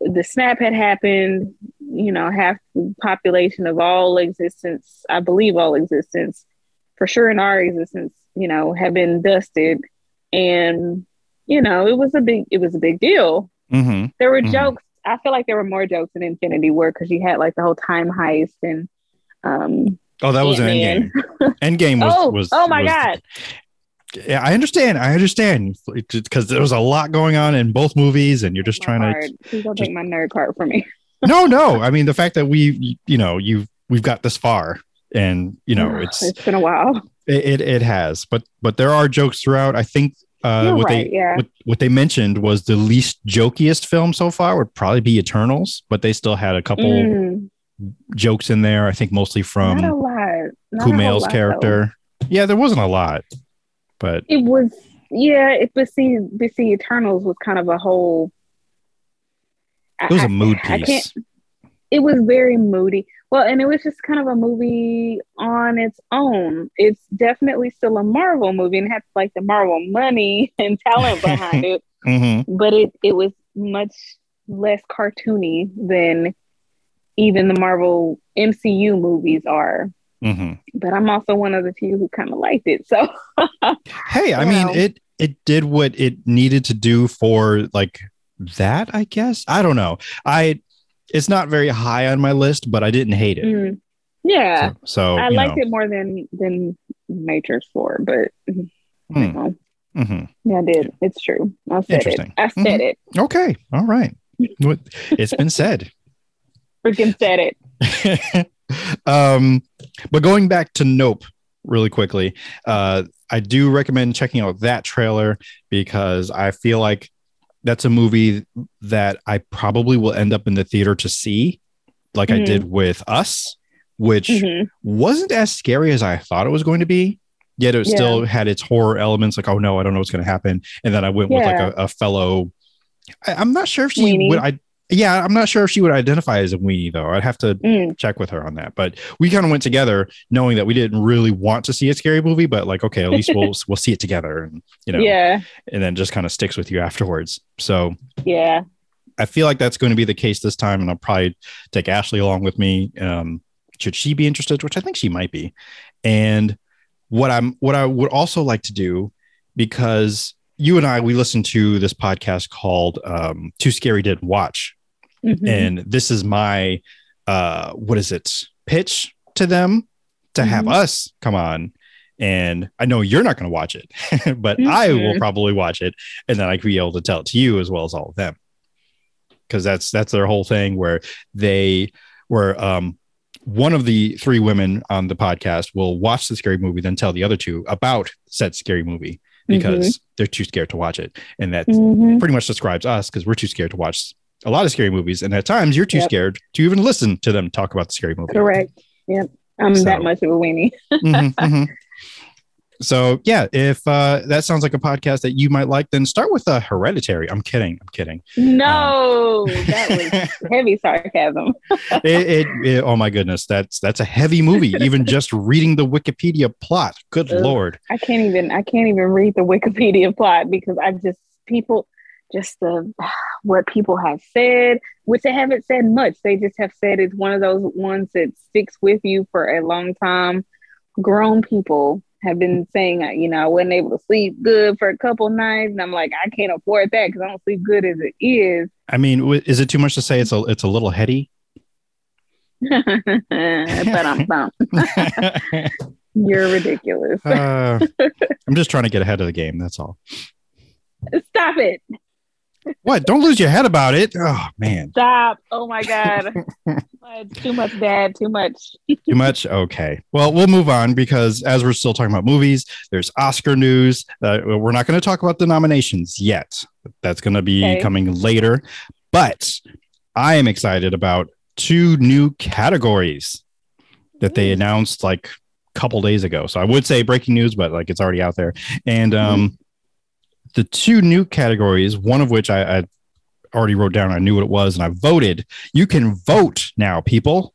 the snap had happened, you know, half the population of all existence, I believe all existence, for sure in our existence, you know, had been dusted. And, you know, it was a big it was a big deal. not. Mhm. There were Mhm. jokes. I feel like there were more jokes in Infinity War because you had like the whole time heist and um Oh, that was an Ant-Man. Endgame. Endgame was oh, was oh my was- god. Yeah, I understand. I understand because there was a lot going on in both movies, and you're just trying to. card. Please don't just- take my nerd card from me. No, no. I mean, the fact that we, you know, you we've got this far, and you know, it's it's been a while. it it, it has, but but there are jokes throughout. I think uh, what right, they yeah. what, what they mentioned was the least jokiest film so far would probably be Eternals, but they still had a couple Mm, jokes in there. I think mostly from not a lot. Not Kumail's lot, character. Yeah, there wasn't a lot, but. It was yeah. It but see, but see, Eternals was kind of a whole. it was a a mood I piece. it was very moody. Well, and it was just kind of a movie on its own. It's definitely still a Marvel movie and had like the Marvel money and talent behind it, hmm but it it was much less cartoony than even the Marvel MCU movies are. hmm But I'm also one of the few who kind of liked it. So Hey, I mean Wow. it it did what it needed to do for like that, I guess. I don't know. I it's not very high on my list, but I didn't hate it. mm, yeah, So, so I you liked know. it more than than Matrix Four, but you Hmm. know, Mhm. yeah, I did. It's true. I said it. Interesting. I said it. Okay. All right. it's been said. Freaking said it. um, but going back to Nope really quickly, uh, I do recommend checking out that trailer because I feel like that's a movie that I probably will end up in the theater to see, like I Mhm. did with Us, which Mhm. wasn't as scary as I thought it was going to be. Yet it Yeah. still had its horror elements, like oh no, I don't know what's going to happen. And then I went with like a, a fellow. I, I'm not sure if she Weenie. would. I yeah, I'm not sure if she would identify as a weenie though. I'd have to Mm, check with her on that. But we kind of went together knowing that we didn't really want to see a scary movie, but like, okay, at least we'll we'll see it together and you know, Yeah, and then just kind of sticks with you afterwards. So yeah. I feel like that's going to be the case this time, and I'll probably take Ashley along with me. Um, should she be interested? Which I think she might be. And what I'm what I would also like to do, because you and I we listened to this podcast called um, "Too Scary Didn't Watch," Mhm. and this is my uh what is it pitch to them to have Mhm. us come on and i know you're not going to watch it but i will probably watch it and then i could be able to tell it to you as well as all of them because that's that's their whole thing where they were um one of the three women on the podcast will watch the scary movie then tell the other two about said scary movie because they're too scared to watch it. And that Mhm. pretty much describes us because we're too scared to watch a lot of scary movies. And at times you're too Yep. scared to even listen to them talk about the scary movie. Correct. Yep. I'm So- that much of a weenie. Mhm, mhm. So yeah, if uh, that sounds like a podcast that you might like, then start with a Hereditary. I'm kidding. I'm kidding. No, that was heavy sarcasm. it, it, it- oh my goodness, that's that's a heavy movie. Even just reading the Wikipedia plot. Good Ugh. lord. I can't even I can't even read the Wikipedia plot because I just people just the what people have said, which they haven't said much. They just have said it's one of those ones that sticks with you for a long time. Grown people have been saying, uh, you know, I wasn't able to sleep good for a couple nights, and I'm like, I can't afford that because I don't sleep good as it is. I mean, is it too much to say it's a it's a little heady? but I'm. You're ridiculous. Uh, I'm just trying to get ahead of the game. That's all. Stop it. What? Don't lose your head about it. Oh man, Stop. Oh my God. Too much dad, too much. too much. Okay. Well, we'll move on because as we're still talking about movies, there's Oscar news. Uh, we're not going to talk about the nominations yet. That's going to be Okay. coming later. But I am excited about two new categories that they announced like a couple days ago. So I would say breaking news, but like it's already out there. And um, the two new categories, one of which I, I already wrote down, I knew what it was, and I voted. You can vote now, people.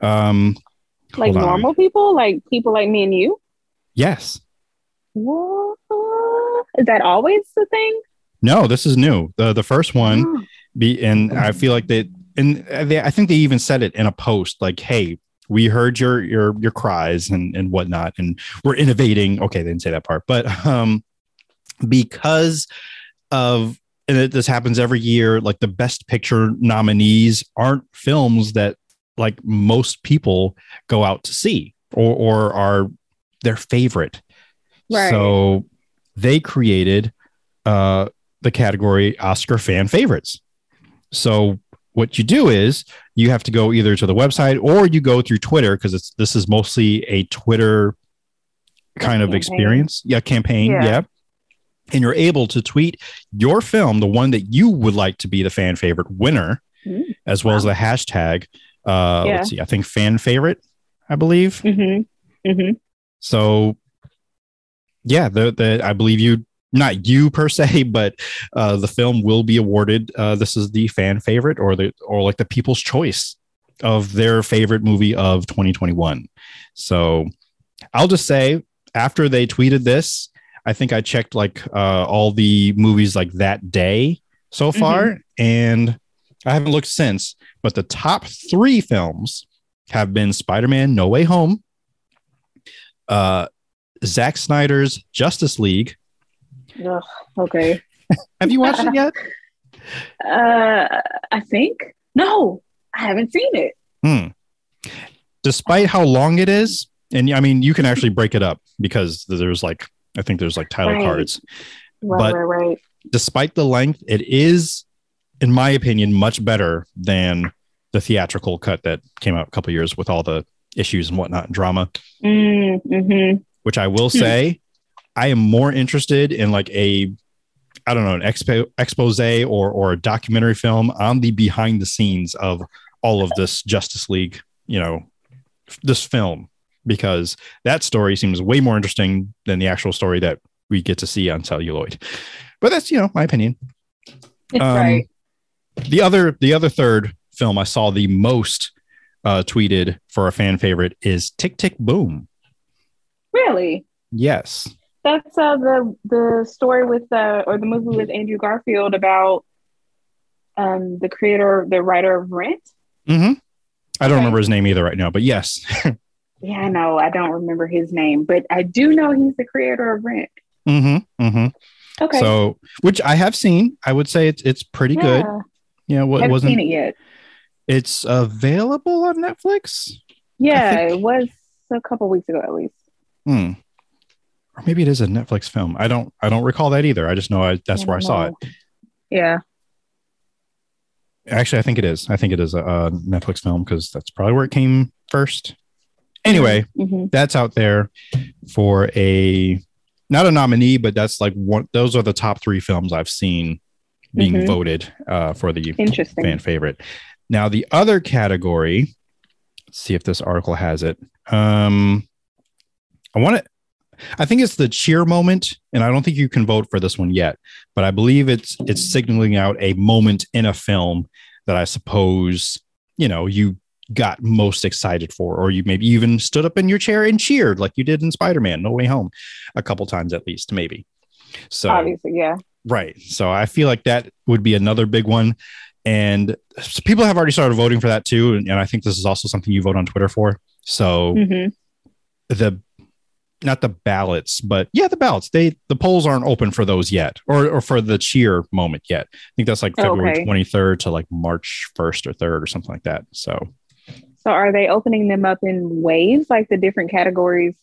Um, Like on. normal people, like people like me and you. Yes. What? Is that always the thing? No, this is new. The the first one Oh, be and I feel like they and they, I think they even said it in a post like, "Hey, we heard your your your cries and and whatnot, and we're innovating." Okay, they didn't say that part, but um, because of and it, this happens every year, like the best picture nominees aren't films that like most people go out to see or or are their favorite. Right. So they created uh, the category Oscar fan favorites. So what you do is you have to go either to the website or you go through Twitter because it's this is mostly a Twitter kind of experience. Yeah, campaign. Yeah. Yeah. And you're able to tweet your film, the one that you would like to be the fan favorite winner, Mm. as well as the hashtag. Uh, Yeah. Let's see, I think fan favorite, I believe. Mm-hmm. Mm-hmm. So, yeah, the the I believe you not you per se, but uh, the film will be awarded. Uh, this is the fan favorite or the or like the people's choice of their favorite movie of 2021. So, I'll just say after they tweeted this, I think I checked like uh, all the movies like that day so far, and I haven't looked since. But the top three films have been Spider-Man: No Way Home, uh, Zack Snyder's Justice League. Ugh, okay. Have you watched it yet? Uh, I think no, I haven't seen it. Hmm. Despite how long it is, and I mean, you can actually break it up because there's like, I think there's like title Right. cards. Right, But- right, right. Despite the length, it is, in my opinion, much better than the theatrical cut that came out a couple years with all the issues and whatnot and drama. Mm, mm-hmm. Which I will Hmm. say, I am more interested in like a, I don't know, an expo, expose or or a documentary film on the behind the scenes of all of this Justice League, you know, this film because that story seems way more interesting than the actual story that we get to see on celluloid. But that's you know my opinion. Um, right. The other the other third film I saw the most uh, tweeted for a fan favorite is Tick Tick Boom. Really? Yes. That's uh, the the story with uh, or the movie with Andrew Garfield about um the creator, the writer of Rent. Mm-hmm. I don't Okay. remember his name either right now, but yes. Yeah, I know. I don't remember his name, but I do know he's the creator of Rent. hmm hmm Okay. So, which I have seen, I would say it's it's pretty good. Yeah. Yeah, what haven't wasn't seen it yet. it's available on Netflix? Yeah, it was a couple weeks ago at least. Hmm. Or maybe it is a Netflix film. I don't I don't recall that either. I just know I, that's where I saw it. Yeah. Actually, I think it is. I think it is a, a Netflix film because that's probably where it came first. Anyway, Mhm. that's out there for a not a nominee, but that's like one. Those are the top three films I've seen being Mhm. voted uh, for the Interesting. fan favorite. Now the other category. Let's see if this article has it. Um, I want to. I think it's the cheer moment, and I don't think you can vote for this one yet. But I believe it's it's signaling out a moment in a film that I suppose you know you got most excited for, or you maybe even stood up in your chair and cheered like you did in Spider Man No Way Home, a couple times at least, maybe. So Obviously, yeah. Right. So I feel like that would be another big one. And people have already started voting for that too. And, and I think this is also something you vote on Twitter for. So hmm the not the ballots, but yeah, the ballots. They the polls aren't open for those yet, or or for the cheer moment yet. I think that's like Oh, February okay. twenty third to like March first or third or something like that. So So are they opening them up in waves, like the different categories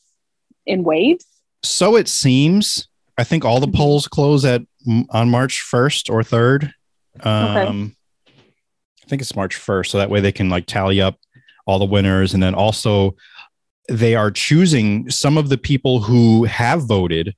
in waves? so it seems. I think all the Mhm. polls close at on March first or third. Um, I think it's March first, so that way they can like tally up all the winners, and then also they are choosing some of the people who have voted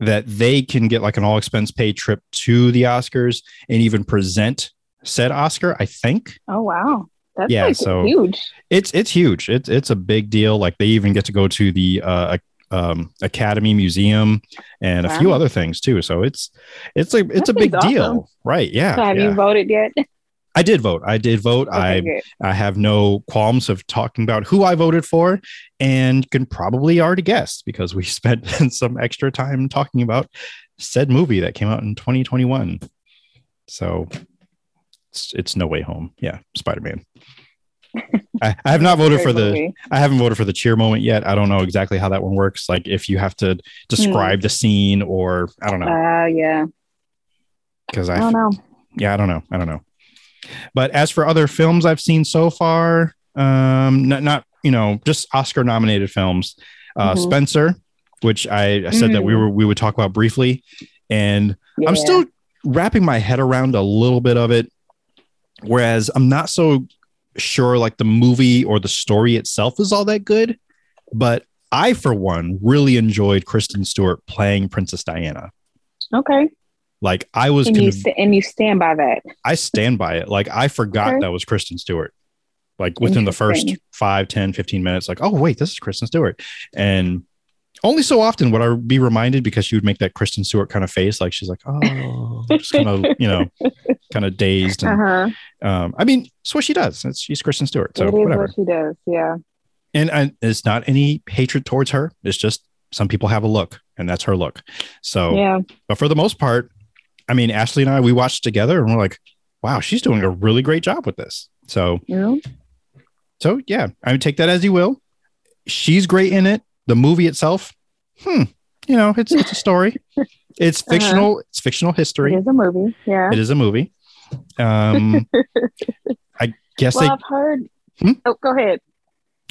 that they can get like an all expense paid trip to the Oscars and even present said Oscar. I think Oh wow, that's Yeah, like so- huge. it's it's huge. It's it's a big deal. Like they even get to go to the uh, um, Academy Museum and a few other things too. So it's it's like it's That a big seems deal, awesome. right? Yeah, so have yeah. you voted yet? I did vote. I did vote. Okay, I good. I have no qualms of talking about who I voted for, and can probably already guess because we spent some extra time talking about said movie that came out in 2021. So it's, it's No Way Home. Yeah, Spider Man. I, I have not voted for the movie. I haven't voted for the cheer moment yet. I don't know exactly how that one works. Like if you have to describe the scene or I don't know Uh, yeah. because I I, don't know. yeah I don't know I don't know. But as for other films I've seen so far, um, not not you know just Oscar nominated films, uh, Mhm. Spencer, which I, I said that we Mm. were we would talk about briefly, and I'm still wrapping my head around a little bit of it. Whereas I'm not so sure like the movie or the story itself is all that good. But I, for one, really enjoyed Kristen Stewart playing Princess Diana. okay. Like I was, And you conv- st- and you stand by that. I stand by it. Like I forgot Okay. that was Kristen Stewart. Like within the first Interesting. 5, 10, 15 minutes, like, oh, wait, this is Kristen Stewart. And only so often would I be reminded because she would make that Kristen Stewart kind of face. Like she's like, oh, just kind of, you know, kind of dazed. And, huh. um, I mean, it's what she does. It's, she's Kristen Stewart. So it is whatever. what she does. Yeah. And, and it's not any hatred towards her. It's just some people have a look and that's her look. So, Yeah. but for the most part, I mean, Ashley and I, we watched together and we're like, wow, she's doing a really great job with this. So, Yeah. so yeah, I would take that as you will. She's great in it. The movie itself, hmm, you know, it's it's a story. It's fictional. It's fictional history. It is a movie. Yeah. It is a movie. Um, I guess well, they. I've heard. Hmm? Oh, go ahead.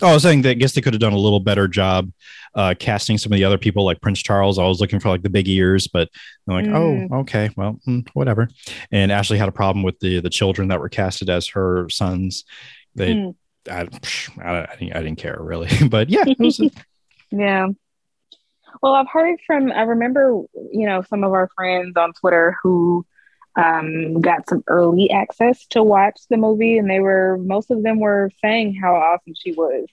Oh, I was saying that I guess they could have done a little better job uh, casting some of the other people, like Prince Charles. I was looking for like the big ears, but I'm like, Mm. oh, okay, well, mm, whatever. And Ashley had a problem with the the children that were casted as her sons. They, Hmm. I, I, I, didn't, care really, but yeah, it was, Yeah. Well, I've heard from, I remember, you know, some of our friends on Twitter who um, got some early access to watch the movie, and they were, most of them were saying how awesome she was.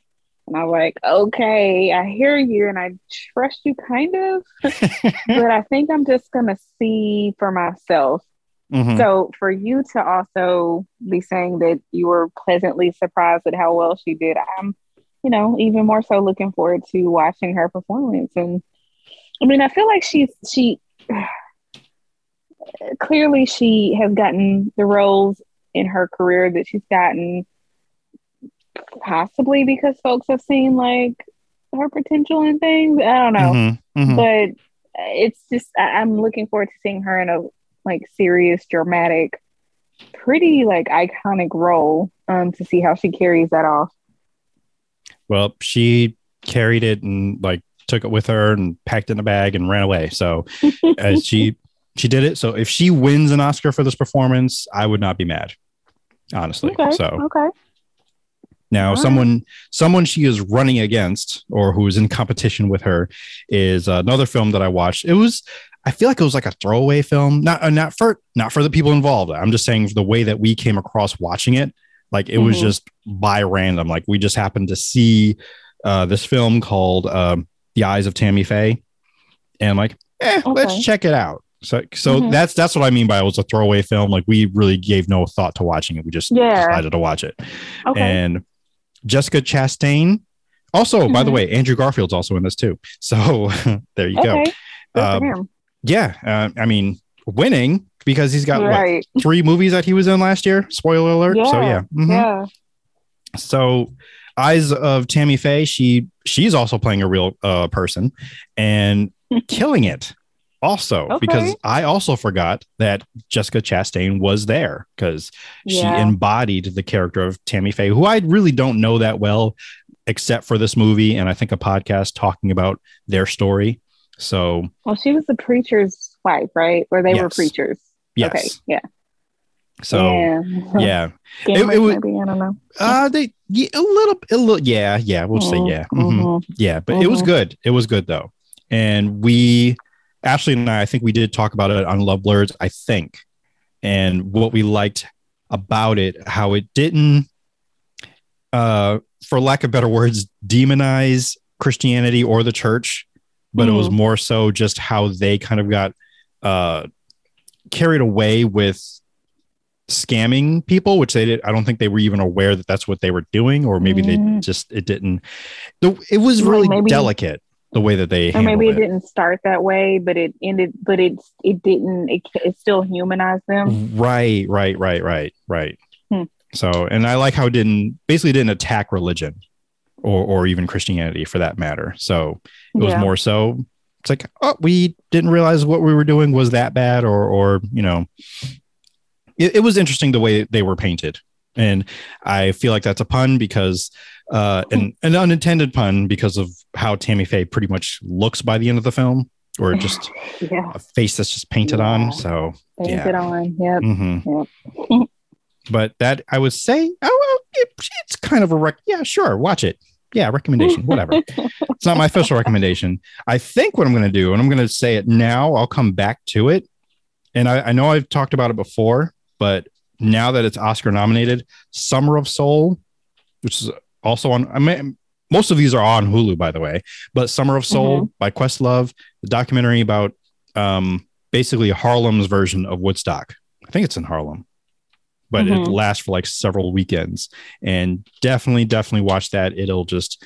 And I was like, okay, I hear you and I trust you kind of, but I think I'm just going to see for myself. Mhm. So for you to also be saying that you were pleasantly surprised at how well she did, I'm, you know, even more so looking forward to watching her performance. And I mean, I feel like she's she clearly she has gotten the roles in her career that she's gotten possibly because folks have seen like her potential in things. I don't know Mhm. Mhm. but it's just I- I'm looking forward to seeing her in a like serious, dramatic, pretty like iconic role um to see how she carries that off. Well, she carried it and like took it with her and packed it in a bag and ran away. So uh, she she did it. So if she wins an Oscar for this performance, I would not be mad, honestly. Okay, So okay, Now, Alright. someone someone she is running against or who is in competition with her is another film that I watched. It was I feel like it was like a throwaway film, not uh, not for not for the people involved. I'm just saying the way that we came across watching it, like it was Mhm. just by random. Like we just happened to see uh, this film called um, The Eyes of Tammy Faye, and like, eh, let's check it out. So so Mhm. that's that's what I mean by it was a throwaway film. Like we really gave no thought to watching it. We just Yeah. decided to watch it Okay. and Jessica Chastain. Also, by the Mhm. way, Andrew Garfield's also in this too. So there you go. okay. Good Um. Yeah, uh, I mean, winning because he's got what three movies that he was in last year. Spoiler alert. So Yeah, yeah, Mhm. Yeah. So Eyes of Tammy Faye. She she's also playing a real uh, person and killing it. Also, Okay. because I also forgot that Jessica Chastain was there because she Yeah. embodied the character of Tammy Faye, who I really don't know that well, except for this movie and I think a podcast talking about their story. So Well, she was the preacher's wife, right? Or they were preachers. Yes, Okay. Yeah. so yeah. yeah, Scammers, it was- maybe I don't know. uh, they yeah, a little, a little, yeah, yeah, we'll say Mhm, yeah, Mhm. mhm. yeah, but it was Mhm. good. It was good though, and we, Ashley and I, I think we did talk about it on Love Blurs, I think, and what we liked about it, how it didn't, uh, for lack of better words, demonize Christianity or the church, but it was Mhm. more so just how they kind of got uh, carried away with scamming people, which they did. I don't think they were even aware that that's what they were doing, or maybe they Mm. just it didn't. The, it was really maybe- delicate the way that they Or maybe it it. didn't start that way, but it ended. But it it didn't. It, it still humanized them. Right, right, right, right, right. Hmm. So, and I like how it didn't basically didn't attack religion or or even Christianity for that matter. So it was Yeah. more so it's like, oh, we didn't realize what we were doing was that bad, or or you know, it, it was interesting the way they were painted, and I feel like that's a pun because uh, an an unintended pun because of how Tammy Faye pretty much looks by the end of the film, or just Yeah. a face that's just painted on. So Painted on. Yep. hmm but that I would say, oh, well, it, it's kind of a rec. Yeah, sure, watch it. Yeah, recommendation, whatever. it's not my official recommendation. I think what I'm going to do, and I'm going to say it now. I'll come back to it, and I, I know I've talked about it before, but now that it's Oscar nominated, Summer of Soul, which is also on. I mean, most of these are on Hulu, by the way. But Summer of Soul by Questlove, the documentary about um, basically Harlem's version of Woodstock. I think it's in Harlem, but it Mhm. lasts for like several weekends. And definitely, definitely watch that. It'll just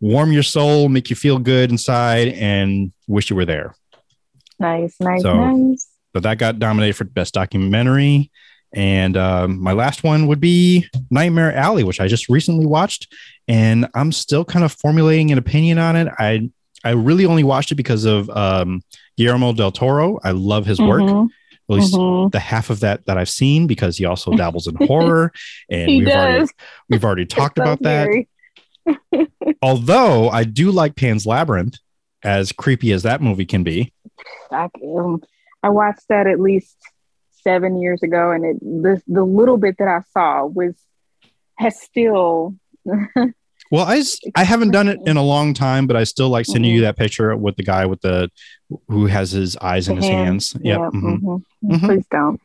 warm your soul, make you feel good inside, and wish you were there. Nice. Nice. So- nice. But that got nominated for best documentary. And um, my last one would be Nightmare Alley, which I just recently watched, and I'm still kind of formulating an opinion on it. I I really only watched it because of um, Guillermo del Toro. I love his work, Mhm, at least mhm. the half of that that I've seen, because he also dabbles in horror, and we've already we've already talked So about that. Although I do like Pan's Labyrinth, as creepy as that movie can be. I, um, I watched that at least seven years ago, and it the the little bit that I saw was has still. Well, I I haven't done it in a long time, but I still like sending you Mhm. that picture with the guy with the who has his eyes in The his hand. hands. Yep. yeah, mhm. mhm. Mhm. Please don't.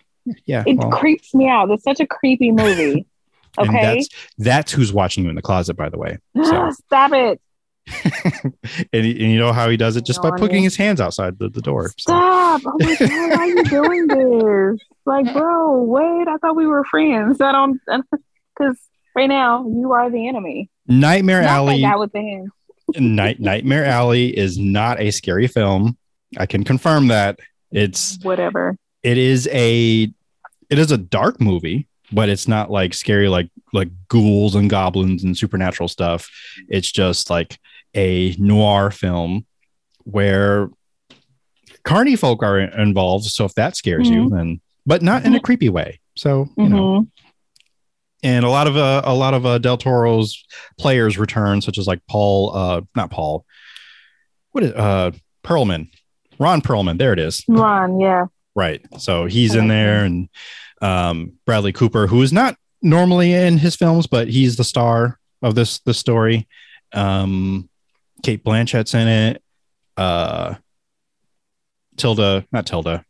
Yeah. It well, creeps me out. It's such a creepy movie. and Okay, that's that's who's watching you in the closet, by the way. So, stop it. and, he- and you know how he does it just by putting his hands outside the, the door. So, Stop! Oh my god, why are you doing this? Like, bro, wait. I thought we were friends. I don't because right now you are the enemy. Nightmare Not that Alley. guy with the hands. Night Nightmare Alley is not a scary film. I can confirm that. It's Whatever. it is a it is a dark movie but it's not like scary like like ghouls and goblins and supernatural stuff it's just like a noir film where carny folk are involved so if that scares you then but not in a creepy way so you know Mhm. And a lot of uh, a lot of uh, del toro's players return such as like paul uh not paul what is uh perlman ron perlman there it is Ron, yeah. Right. So he's in there and um, Bradley Cooper, who is not normally in his films, but he's the star of this this story. Um, Cate Blanchett's in it. Uh, Tilda, not Tilda.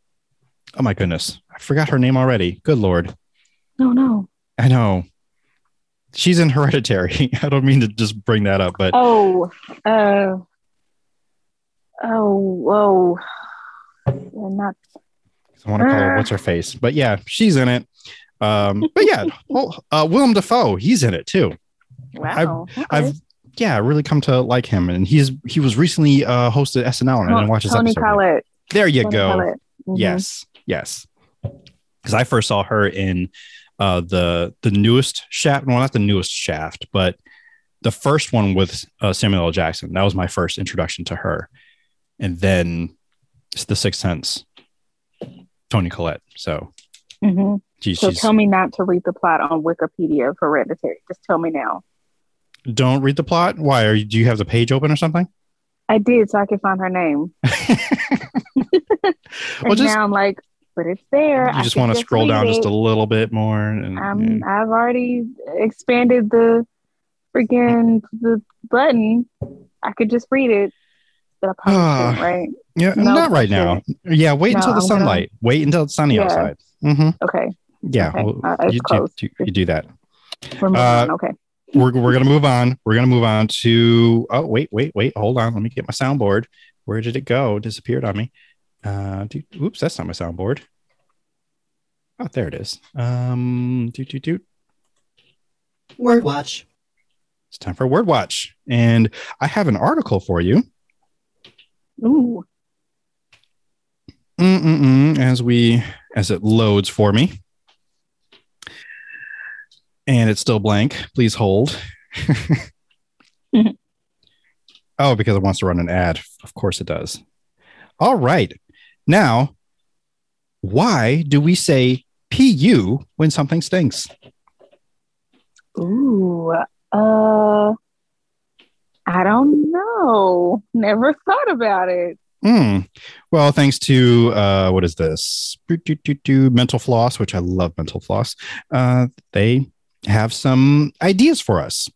Oh my goodness, I forgot her name already. Good lord, No, no. I know. She's in Hereditary. I don't mean to just bring that up, but Oh, uh, oh, whoa. Not I want to call her what's her face. But yeah, she's in it. Um, but yeah, well, uh, Willem Dafoe, he's in it too. wow. okay. I've yeah, really come to like him, and he's he was recently uh hosted SNL, and I didn't watch his Tony episode. Collette. There you Toni go. Mhm. Yes, yes. Because I first saw her in uh the the newest Shaft. Well, not the newest Shaft, but the first one with uh, Samuel L. Jackson. That was my first introduction to her, and then it's The Sixth Sense. Toni Collette. So, mm-hmm. geez, So tell me not to read the plot on Wikipedia of Hereditary. Just tell me now. don't read the plot. Why are you? Do you have the page open or something? I did, so I could find her name. well, and just now I'm like, but it's there. you just want to scroll down just a little bit more. And, Um, I've already expanded the freaking the button. I could just read it, but I probably Ah. shouldn't, right? yeah, no, not right I now. Yeah, wait No, until the I'm gonna- sunlight. Wait until it's sunny Yeah. outside. hmm Okay, Yeah, Okay. well, Uh, it's you, do, you do that. we're Uh. Okay. We're we're gonna move on. We're gonna move on to. Oh wait, wait, wait. Hold on. Let me get my soundboard. Where did it go? Disappeared on me. Uh, do, oops, that's not my soundboard. Oh, there it is. Um, do do do. Word watch. It's time for Word Watch, and I have an article for you. Ooh. Mm-mm-mm, as we as it loads for me and it's still blank please hold oh because it wants to run an ad of course it does all right now why do we say pu when something stinks Ooh. Uh. I don't know. Never thought about it. Hmm. Well, thanks to uh, what is this? Mental Floss, which I love Mental Floss. Uh, they have some ideas for us.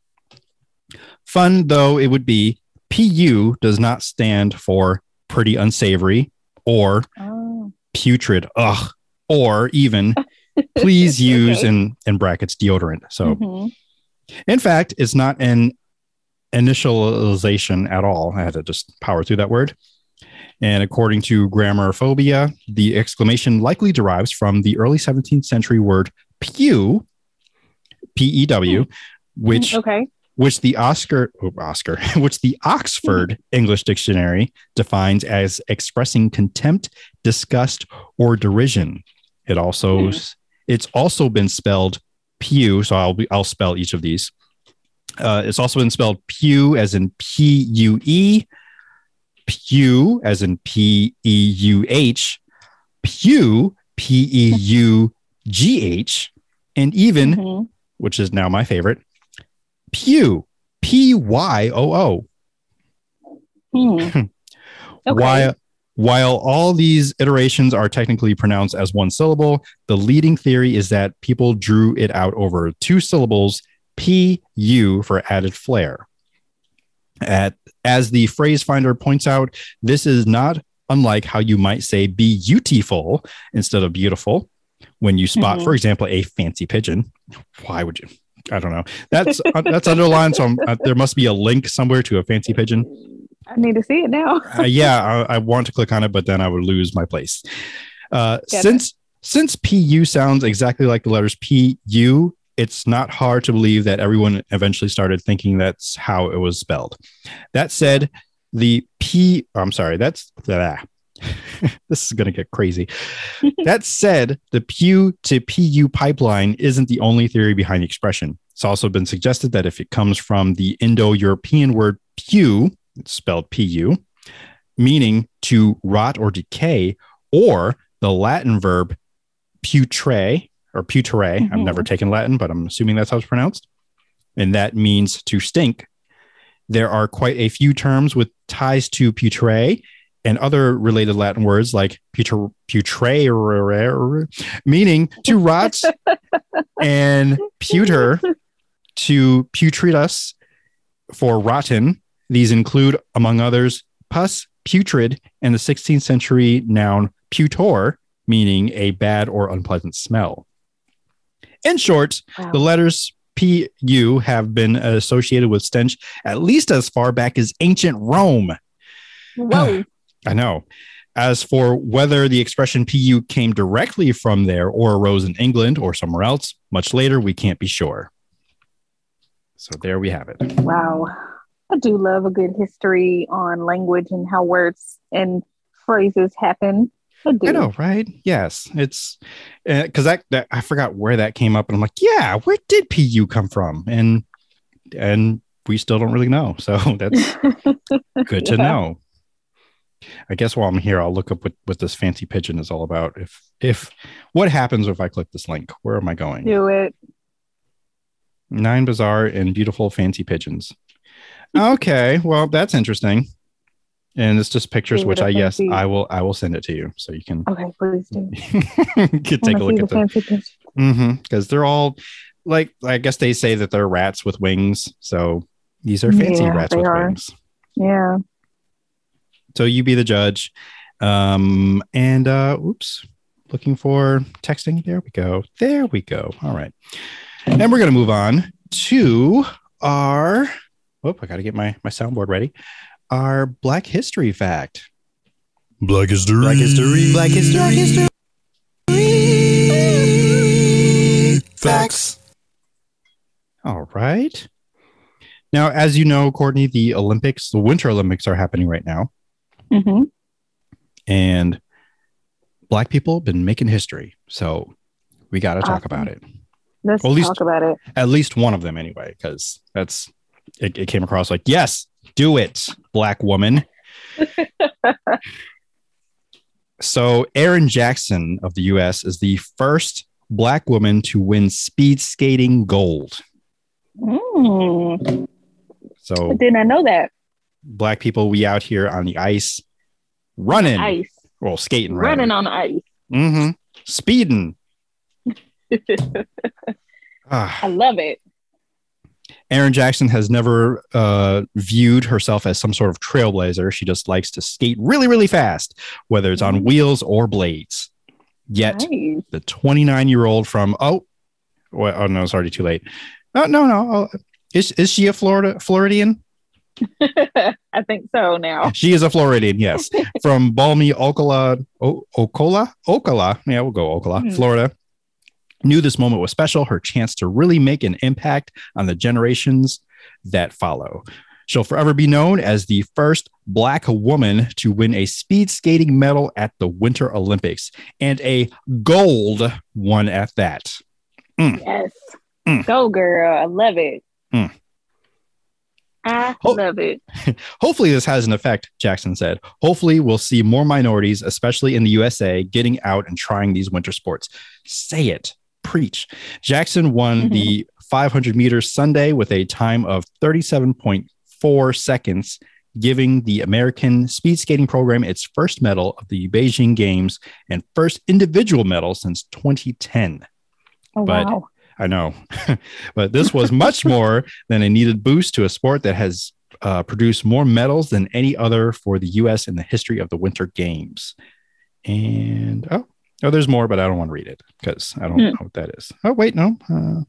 Fun though it would be, PU does not stand for pretty unsavory or Oh. putrid, ugh, or even please use Okay. in in brackets deodorant. So Mhm. in fact, it's not an initialization at all. I had to just power through that word. And according to Grammarphobia, the exclamation likely derives from the early 17th century word pew, P E W, which Okay. Which the Oscar oh, Oscar, which the Oxford English Dictionary defines as expressing contempt, disgust, or derision. It also Hmm. it's also been spelled pew, so I'll be, I'll spell each of these. Uh, it's also been spelled pew as in P U E, pew as in P E U H, pew P E U G H, and even Mhm. which is now my favorite, Pew, P Y O O. Hmm. While while all these iterations are technically pronounced as one syllable, the leading theory is that people drew it out over two syllables, P U for added flair. At as the phrase finder points out, this is not unlike how you might say beautiful instead of beautiful when you spot, Mhm. for example, a fancy pigeon. Why would you? I don't know. That's uh, that's underlined. So I'm- uh, there must be a link somewhere to a fancy pigeon. I need to see it now. Uh, yeah, I, I want to click on it, but then I would lose my place. Uh, since since PU sounds exactly like the letters PU, it's not hard to believe that everyone eventually started thinking that's how it was spelled. That said, the P, I'm sorry, that's ah. this is going to get crazy. that said, the Pew to PU pipeline isn't the only theory behind the expression. It's also been suggested that if it comes from the Indo European word pew, it's spelled PU, meaning to rot or decay, or the Latin verb putre or putere. I've Mhm. never taken Latin, but I'm assuming that's how it's pronounced. And that means to stink. There are quite a few terms with ties to putre, and other related Latin words like putre, putrere, meaning to rot, and puter to putridus for rotten. These include, among others, pus, putrid, and the 16th century noun putor, meaning a bad or unpleasant smell. In short, Wow. the letters PU have been associated with stench at least as far back as ancient Rome. Whoa. I know. As for whether the expression PU came directly from there or arose in England or somewhere else, much later, we can't be sure. So there we have it. Wow. I do love a good history on language and how words and phrases happen. I do. I know, right? Yes, it's eh, because that, that I forgot where that came up, and I'm like, yeah, where did PU come from? And and we still don't really know. So that's good to Yeah. know. I guess while I'm here, I'll look up what, what this fancy pigeon is all about. If if what happens if I click this link? Where am I going? Do it. Nine bizarre and beautiful fancy pigeons. Okay, well that's interesting. And it's just pictures, which I yes, fancy- I will I will send it to you so you can Okay, please do. can take a look at the them. fancy. Mm-hmm. Because they're all like I guess they say that they're rats with wings. So these are fancy Yeah, rats with are. wings. Yeah. So you be the judge. Um, and uh oops, looking for texting. There we go. There we go. All right. And we're gonna move on to our whoop, I gotta get my my soundboard ready. Our Black History fact. Black History. Black History. Black History. Black History. Facts. All right. Now, as you know, Courtney, the Olympics, the Winter Olympics are happening right now. Hmm and black people have been making history so we got to talk Awesome. about it Let's Well, at least- talk about it. at least one of them anyway because that's it, it came across like yes do it black woman so Erin jackson of the us is the first black woman to win speed skating gold Mm, I so did not know that. Black people we out here on the ice running Ice. well skating Running on ice. mm-hmm. speeding Ah. I love it. Erin Jackson has never uh, viewed herself as some sort of trailblazer. She just likes to skate really, really fast, whether it's on wheels or blades. Yet Nice. the 29 year old from oh, well, oh no, it's already too late. No, no, no. Oh, is is she a Florida Floridian? I think so now. She is a Floridian, yes, from balmy Ocala, o- Ocala, Ocala. Yeah, we'll go Ocala, Hmm. Florida. Knew this moment was special, her chance to really make an impact on the generations that follow. She'll forever be known as the first Black woman to win a speed skating medal at the Winter Olympics and a gold one at that. Yes. Mm. Go, girl. I love it. Mm. I Oh. love it. Hopefully, this has an effect, Jackson said. Hopefully, we'll see more minorities, especially in the USA, getting out and trying these winter sports. Say it, preach. Jackson won mm-hmm. the 500 meters Sunday with a time of 37.4 seconds, giving the American speed skating program its first medal of the Beijing Games and first individual medal since 2010. Oh, But- wow. I know, but this was much more than a needed boost to a sport that has uh, produced more medals than any other for the U.S. in the history of the Winter Games. And oh, oh, there's more, but I don't want to read it because I don't Hmm. know what that is. Oh, wait, no. Uh,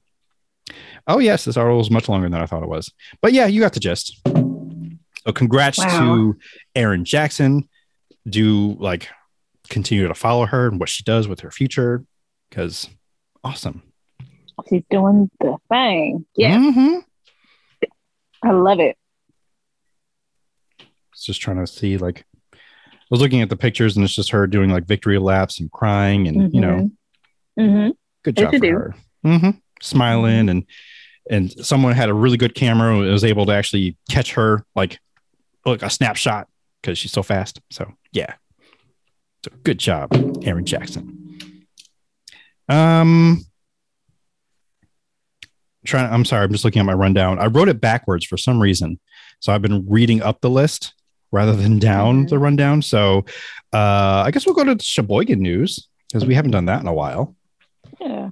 oh, yes, this article was much longer than I thought it was. But yeah, you got the gist. So congrats Wow. to Erin Jackson. Do like continue to follow her and what she does with her future because awesome. She's doing the thing. Yeah. Mhm. I love it. was just trying to see like I was looking at the pictures and it's just her doing like victory laps and crying and you know hmm good job for do. her. hmm Smiling and and someone had a really good camera and was able to actually catch her like like a snapshot because she's so fast. So yeah, so good job, Erin Jackson. Um, trying. I'm sorry. I'm just looking at my rundown. I wrote it backwards for some reason, so I've been reading up the list rather than down Mhm. the rundown. So uh, I guess we'll go to Sheboygan news because we haven't done that in a while. Yeah.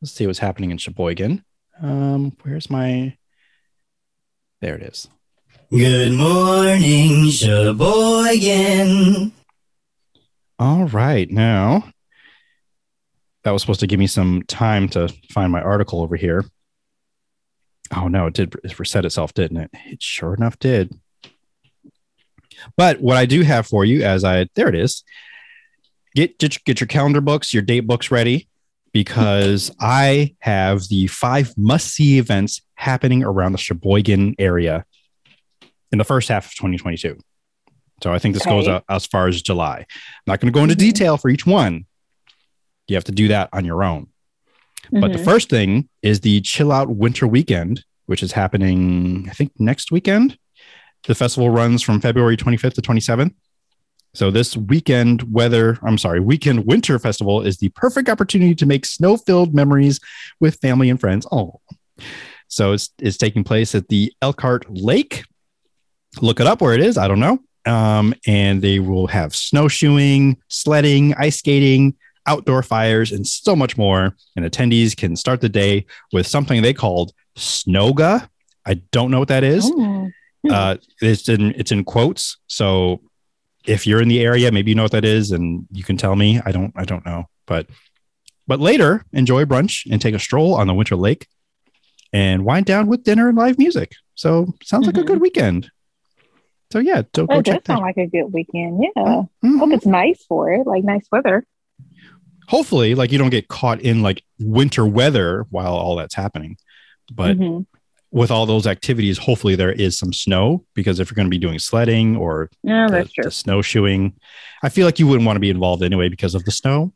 Let's see what's happening in Sheboygan. Um, where's my? There it is. Good morning, Sheboygan. All right, now that was supposed to give me some time to find my article over here. Oh no, it did it reset itself, didn't it? It sure enough did. But what I do have for you, as I there it is, get get, get your calendar books, your date books ready, because I have the five must see events happening around the Sheboygan area in the first half of 2022. So I think this goes out as far as July. I'm not going to go into Mhm. detail for each one. You have to do that on your own. But the Mhm. first thing is the Chill Out Winter Weekend, which is happening, I think, next weekend. The festival runs from February 25th to 27th. So this weekend weather, I'm sorry, weekend winter festival is the perfect opportunity to make snow-filled memories with family and friends. Oh. So it's it's taking place at the Elkhart Lake. Look it up where it is. I don't know. Um, and they will have snowshoeing, sledding, ice skating, outdoor fires, and so much more. And attendees can start the day with something they called Snowga. I don't know what that is. Oh. Hmm. Uh, it's in it's in quotes. So if you're in the area, maybe you know what that is, and you can tell me. I don't I don't know. But but later, enjoy brunch and take a stroll on the Winter Lake, and wind down with dinner and live music. So sounds like a good weekend. So yeah, so go That check does sound that. like a good weekend. Yeah. Mhm. Hope it's nice for it, like nice weather. Hopefully, like you don't get caught in like winter weather while all that's happening. But Mhm. with all those activities, hopefully there is some snow because if you're going to be doing sledding or yeah, the, that's true. the snowshoeing, I feel like you wouldn't want to be involved anyway because of the snow.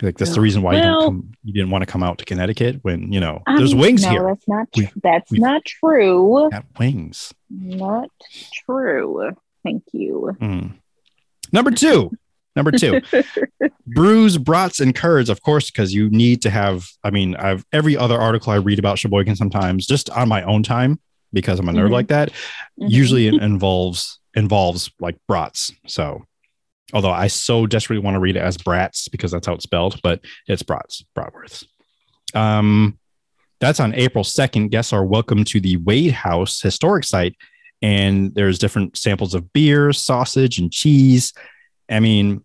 Like that's the reason why you Well- don't come, you didn't want to come out to Connecticut when you know Um, there's wings no, here. That's not. We- that's we've- not true. Got wings. Not true. Thank you. Mm. Number two. Number two. brews, brats, and curds, of course, because you need to have. I mean, I've every other article I read about Sheboygan sometimes just on my own time because I'm a nerd Mhm. like that. Mhm. Usually it involves involves like brats. So, although I so desperately want to read it as brats because that's how it's spelled, but it's brats, bratwursts. Um, that's on April 2nd. Guests are welcome to the Wade House historic site, and there's different samples of beer, sausage, and cheese. I mean,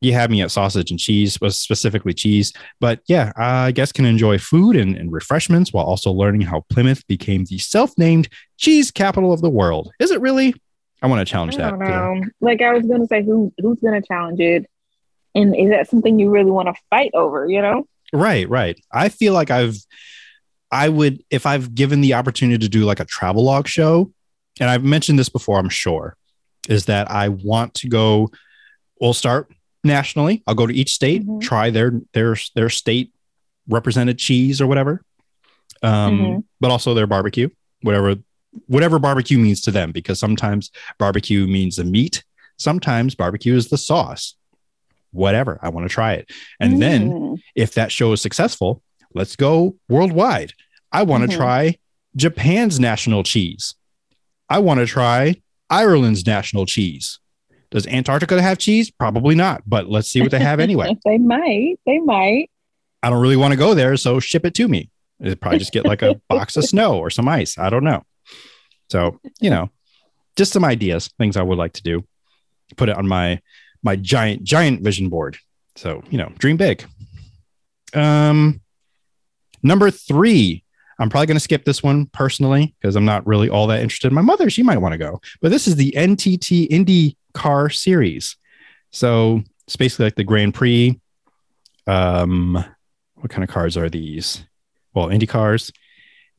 you have me at sausage and cheese, but specifically cheese. But yeah, I guess can enjoy food and, and refreshments while also learning how Plymouth became the self-named cheese capital of the world. Is it really? I want to challenge that. don't know. Like I was gonna say, who who's gonna challenge it? And is that something you really want to fight over? You know? Right, right. I feel like I've, I would, if I've given the opportunity to do like a travel log show, and I've mentioned this before, I'm sure, is that I want to go. We'll start nationally. I'll go to each state, Mhm. try their their their state represented cheese or whatever, um, Mhm. but also their barbecue, whatever whatever barbecue means to them, because sometimes barbecue means the meat, sometimes barbecue is the sauce. Whatever, I want to try it, and then Mm. if that show is successful, let's go worldwide. I want to Mhm. try Japan's national cheese. I want to try Ireland's national cheese. Does Antarctica have cheese? Probably not, but let's see what they have anyway. they might. They might. I don't really want to go there, so ship it to me. It'd probably just get like a box of snow or some ice. I don't know. So, you know, just some ideas, things I would like to do. Put it on my my giant giant vision board. So, you know, dream big. Um number 3. I'm probably going to skip this one personally because I'm not really all that interested. My mother, she might want to go. But this is the NTT Indy Car Series. So, it's basically like the Grand Prix um what kind of cars are these? Well indy cars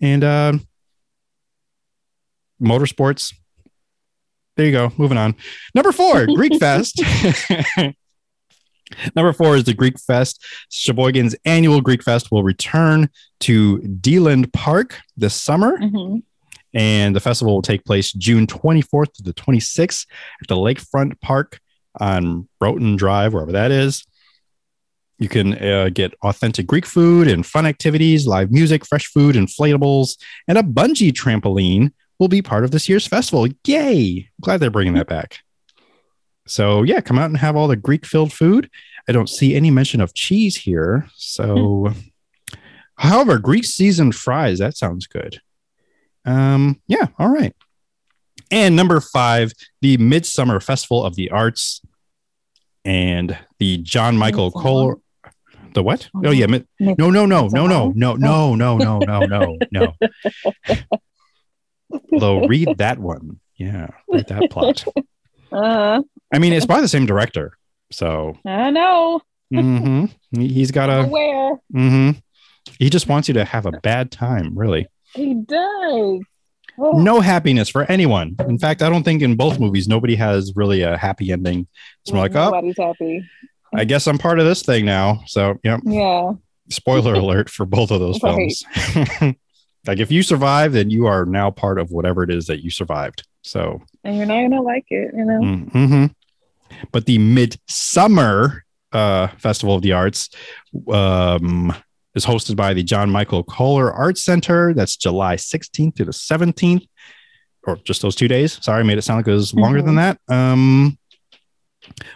and um motorsports. There you go moving on. Number four greek fest. Number four is the greek fest. Sheboygan's annual greek fest will return to deland park this summer. Mhm. And the festival will take place June 24th to the 26th at the Lakefront Park on Broughton Drive, wherever that is. You can uh, get authentic Greek food and fun activities, live music, fresh food, inflatables, and a bungee trampoline will be part of this year's festival. Yay! Glad they're bringing that back. So yeah, come out and have all the Greek-filled food. I don't see any mention of cheese here. So, however, Greek seasoned fries. That sounds good. Um, yeah, all right. And number five, the Midsummer Festival of the Arts, and the John Michael? Kohler. The what? Oh yeah, mid- no, no, no, no, no, no, no, no, no, no, no, no. Though read that one. Yeah, read that plot. Uh, I mean, it's by the same director, so I know. mhm. he's got a. Aware. hmm He just wants you to have a bad time, really. He does. Oh, No happiness for anyone. In fact, I don't think in both movies nobody has really a happy ending. It's more like, oh, nobody's happy. I guess I'm part of this thing now. So, yeah. Yeah. Spoiler alert for both of those Right. films. like, if you survive, then you are now part of whatever it is that you survived. So, And you're not gonna like it, you know. hmm but the Midsummer uh, Festival of the Arts um, is hosted by the John Michael Kohler Arts Center. That's July 16th to the 17th, or just those two days. Sorry, I made it sound like it was longer than that. Um,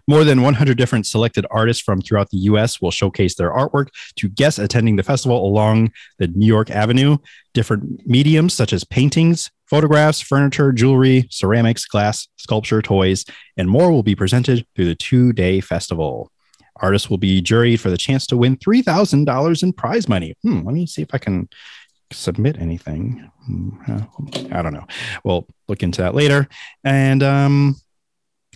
more than 100 different selected artists from throughout the U.S. will showcase their artwork to guests attending the festival along the New York Avenue. Different mediums such as paintings, photographs, furniture, jewelry, ceramics, glass, sculpture, toys, and more will be presented through the two day festival. Artists will be juried for the chance to win $3,000 in prize money. Hmm, let me see if I can submit anything. Hmm, I don't know. We'll look into that later. And um,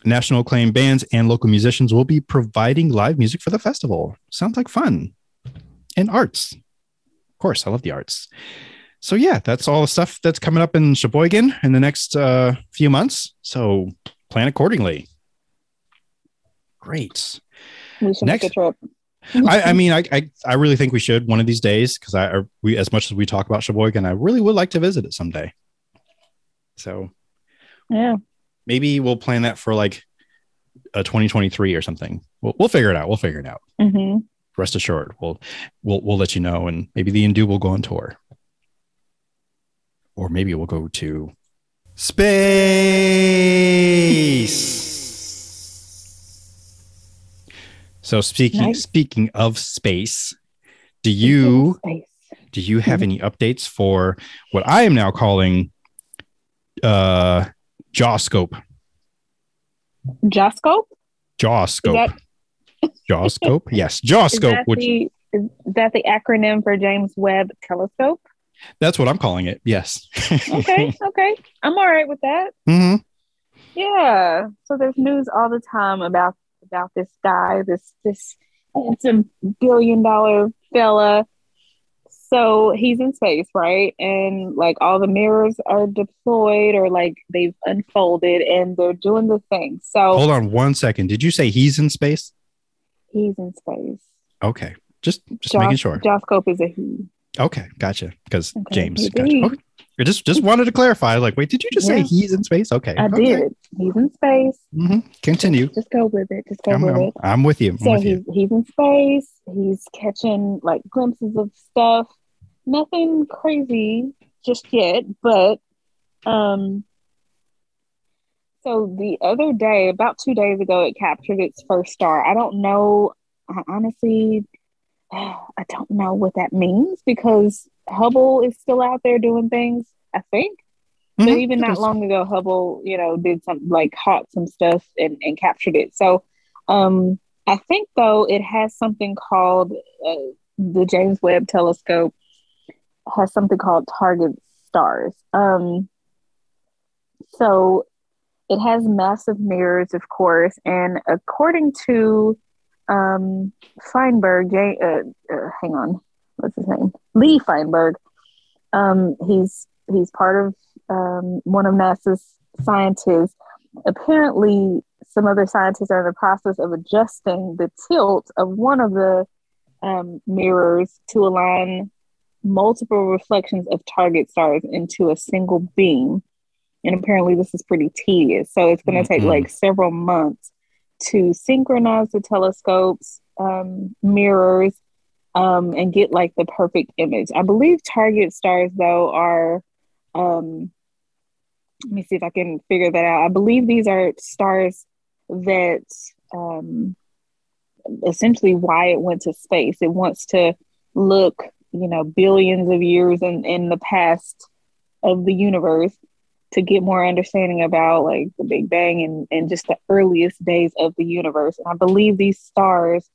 national acclaimed bands and local musicians will be providing live music for the festival. Sounds like fun. And arts. Of course, I love the arts. So yeah, that's all the stuff that's coming up in Sheboygan in the next uh, few months. So plan accordingly. Great. We should Next- make a trip. I, I mean, I, I I really think we should one of these days because I I- we as much as we talk about Sheboygan, I really would like to visit it someday. So yeah. maybe we'll plan that for like a 2023 or something. We'll we'll figure it out. We'll figure it out. hmm Rest assured, we'll we'll we'll let you know, and maybe the Indu will go on tour, or maybe we'll go to Space. So speaking Nice. speaking of space, do you Space. do you have any updates for what I am now calling uh Jawscope? Jawscope? Jawscope. Is Jawscope? Yes, Is Jawscope, that, which the, is that the acronym for James Webb Telescope? that's what I'm calling it. Yes. Okay, okay. I'm all right with that. hmm Yeah. So there's news all the time about about this guy, this this handsome billion dollar fella. So he's in space, right? And like all the mirrors are deployed or like they've unfolded and they're doing the thing. So Hold on one second. Did you say he's in space? he's in space. Okay. Just just Jaw- making sure. Jawscope is a he. Okay, gotcha. Because Okay, James, gotcha. Okay. I just just wanted to clarify. Like, wait, did you just say he's in space? Okay. I okay. did. He's in space. hmm Continue. Just go with it. Just go I'm, with I'm, it. I'm with you. I'm So with you. he's he's in space. He's catching like glimpses of stuff. Nothing crazy just yet, but um. So the other day, about two days ago, it captured its first star. I don't know. I honestly, I don't know what that means because Hubble is still out there doing things. I think. But Mhm, even not long ago, Hubble, you know, did some like caught some stuff and, and captured it. So um, I think though it has something called uh, the James Webb Telescope has something called target stars. Um, so it has massive mirrors, of course, and according to um, Feinberg, J- uh, uh, hang on, what's his name? Lee Feinberg. Um, he's he's part of um, one of NASA's scientists. Apparently, some other scientists are in the process of adjusting the tilt of one of the um, mirrors to align multiple reflections of target stars into a single beam. And apparently, this is pretty tedious. So, it's going to take Mhm. like several months to synchronize the telescope's um, mirrors um, and get like the perfect image. I believe target stars, though, are um, let me see if I can figure that out. I believe these are stars that um, essentially why it went to space. It wants to look, you know, billions of years in, in the past of the universe to get more understanding about like the Big Bang and, and just the earliest days of the universe. And I believe these stars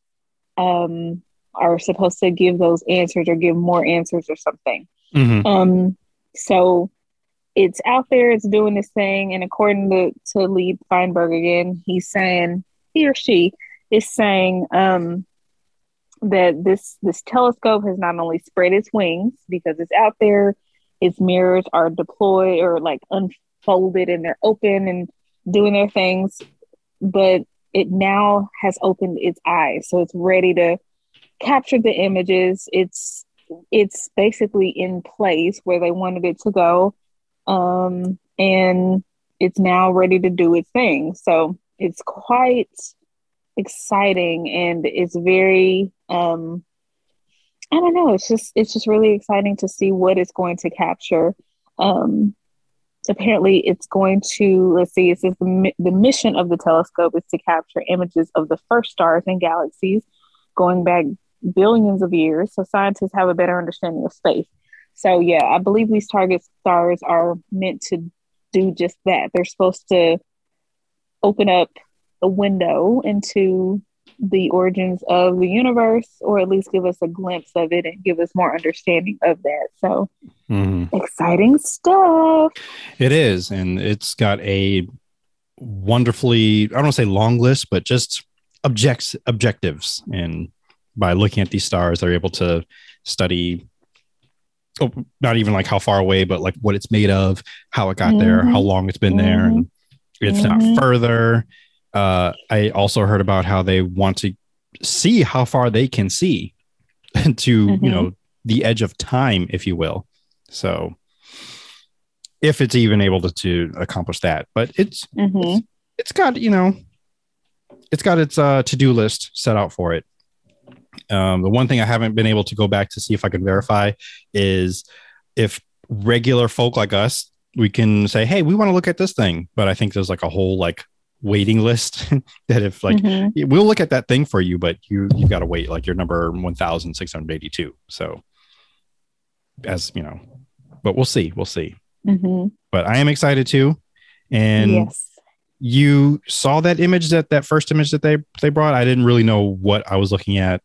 um, are supposed to give those answers or give more answers or something. Mhm. Um, so it's out there, it's doing this thing, and according to, to Lee Feinberg again, he's saying he or she is saying um, that this this telescope has not only spread its wings because it's out there, its mirrors are deployed or like unfolded and they're open and doing their things, but it now has opened its eyes, so it's ready to capture the images. It's it's basically in place where they wanted it to go um, and it's now ready to do its thing. So it's quite exciting, and it's very um, I don't know. It's just it's just really exciting to see what it's going to capture. Um, apparently, it's going to let's see. It says the the mission of the telescope is to capture images of the first stars and galaxies going back billions of years, so scientists have a better understanding of space. So yeah, I believe these target stars are meant to do just that. They're supposed to open up a window into the origins of the universe, or at least give us a glimpse of it and give us more understanding of that. So Mhm. exciting stuff. It is, and it's got a wonderfully I don't want to say long list, but just objects objectives. And by looking at these stars, they're able to study oh, not even like how far away, but like what it's made of, how it got there, Mhm. how long it's been there, and if not further. Uh, I also heard about how they want to see how far they can see to Mhm. you know the edge of time, if you will. So if it's even able to, to accomplish that, but it's hmm it's got you know it's got its uh, to-do list set out for it um, the one thing i haven't been able to go back to see if i can verify is if regular folk like us we can say hey we want to look at this thing but i think there's like a whole like waiting list that if like Mhm. we'll look at that thing for you but you you got to wait like your number 1682 so as you know but we'll see we'll see hmm but i am excited too and yes. you saw that image that that first image that they they brought i didn't really know what i was looking at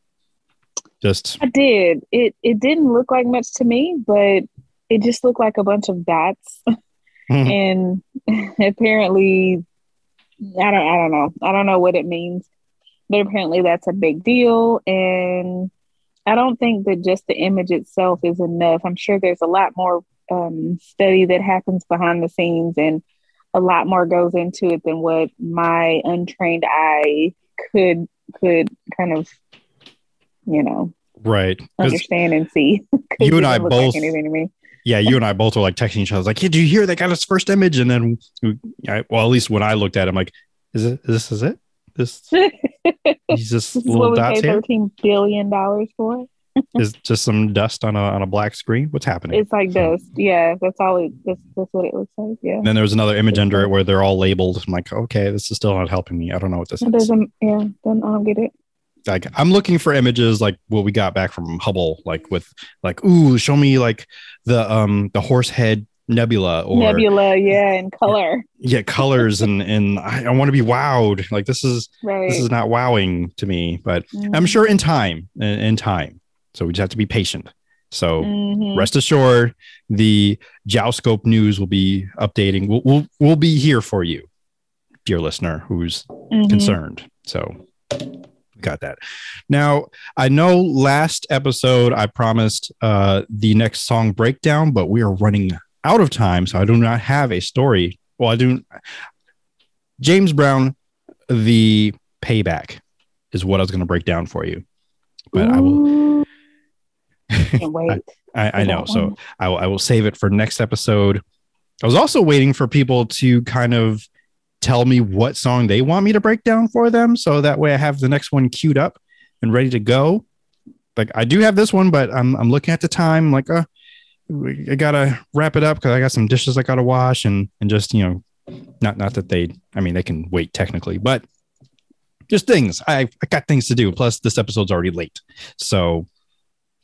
just I did. It it didn't look like much to me, but it just looked like a bunch of dots. and apparently I don't I don't know. I don't know what it means. But apparently that's a big deal. And I don't think that just the image itself is enough. I'm sure there's a lot more um, study that happens behind the scenes and a lot more goes into it than what my untrained eye could could kind of you know right understand and see you and I both- anything to me. Yeah you and i both were like texting each other like hey did you hear they got its first image and then I, well at least when i looked at it i'm like is it this is it this these just This is little what we dots paid here thirteen billion dollars for. is just some dust on a on a black screen what's happening It's like So- dust. Yeah, that's all it. That's, that's what it looks like. Yeah. And then there was another image under it where they're all labeled i'm like okay this is still not helping me i don't know what this It is doesn't. Yeah. Then I don't get it. Like I'm looking for images like what we got back from Hubble, like with like, ooh, show me like the um the horse head nebula or Nebula. Yeah, in color. yeah, colors and and I, I want to be wowed. Like this is Right. this is not wowing to me, but Mm-hmm. I'm sure in time, in, in time. So we just have to be patient. So Mhm. rest assured, the Jawscope news will be updating. We'll, we'll we'll be here for you, dear listener, who's Mhm. concerned. So got that. Now, I know last episode I promised uh the next song breakdown, but we are running out of time, so I do not have a story. Well, I do James Brown the payback is what I was going to break down for you. But I will Ooh, Can't wait. I, I for know. So. I will, I will save it for next episode. I was also waiting for people to kind of tell me what song they want me to break down for them. So that way I have the next one queued up and ready to go. Like I do have this one, but I'm, I'm looking at the time like, uh, I gotta wrap it up because I got some dishes I gotta wash and and just you know, not not that they, I mean, they can wait technically, but just things. I I got things to do. Plus, this episode's already late, so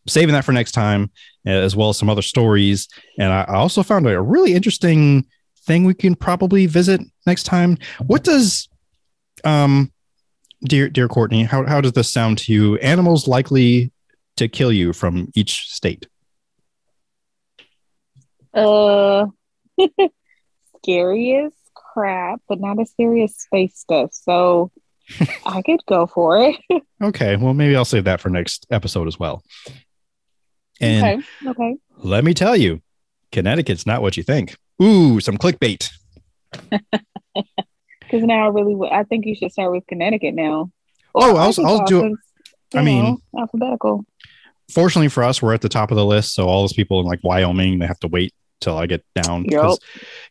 saving that for next time, as well as some other stories. And I, I also found a really interesting thing we can probably visit next time. What does um dear dear Courtney, how how does this sound to you? Animals likely to kill you from each state. Uh, scary as crap, but not as scary as space stuff. So I could go for it. Okay, well maybe I'll save that for next episode as well. And okay. Okay. let me tell you, Connecticut's not what you think. Ooh, some clickbait. Because now I really, w- I think you should start with Connecticut now. Oh, I'll- I'll Arkansas, do- I mean- know, alphabetical. Fortunately for us, we're at the top of the list. So all those people in like Wyoming, they have to wait till I get down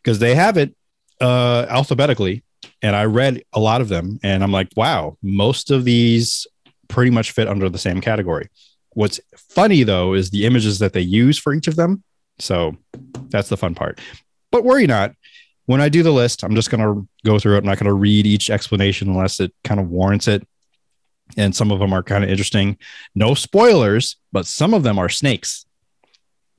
because they have it uh, alphabetically. And I read a lot of them, and I'm like, wow, most of these pretty much fit under the same category. What's funny though is the images that they use for each of them. So that's the fun part. But worry not. When I do the list, I'm just going to go through it. I'm not going to read each explanation unless it kind of warrants it. And some of them are kind of interesting. No spoilers, but some of them are snakes.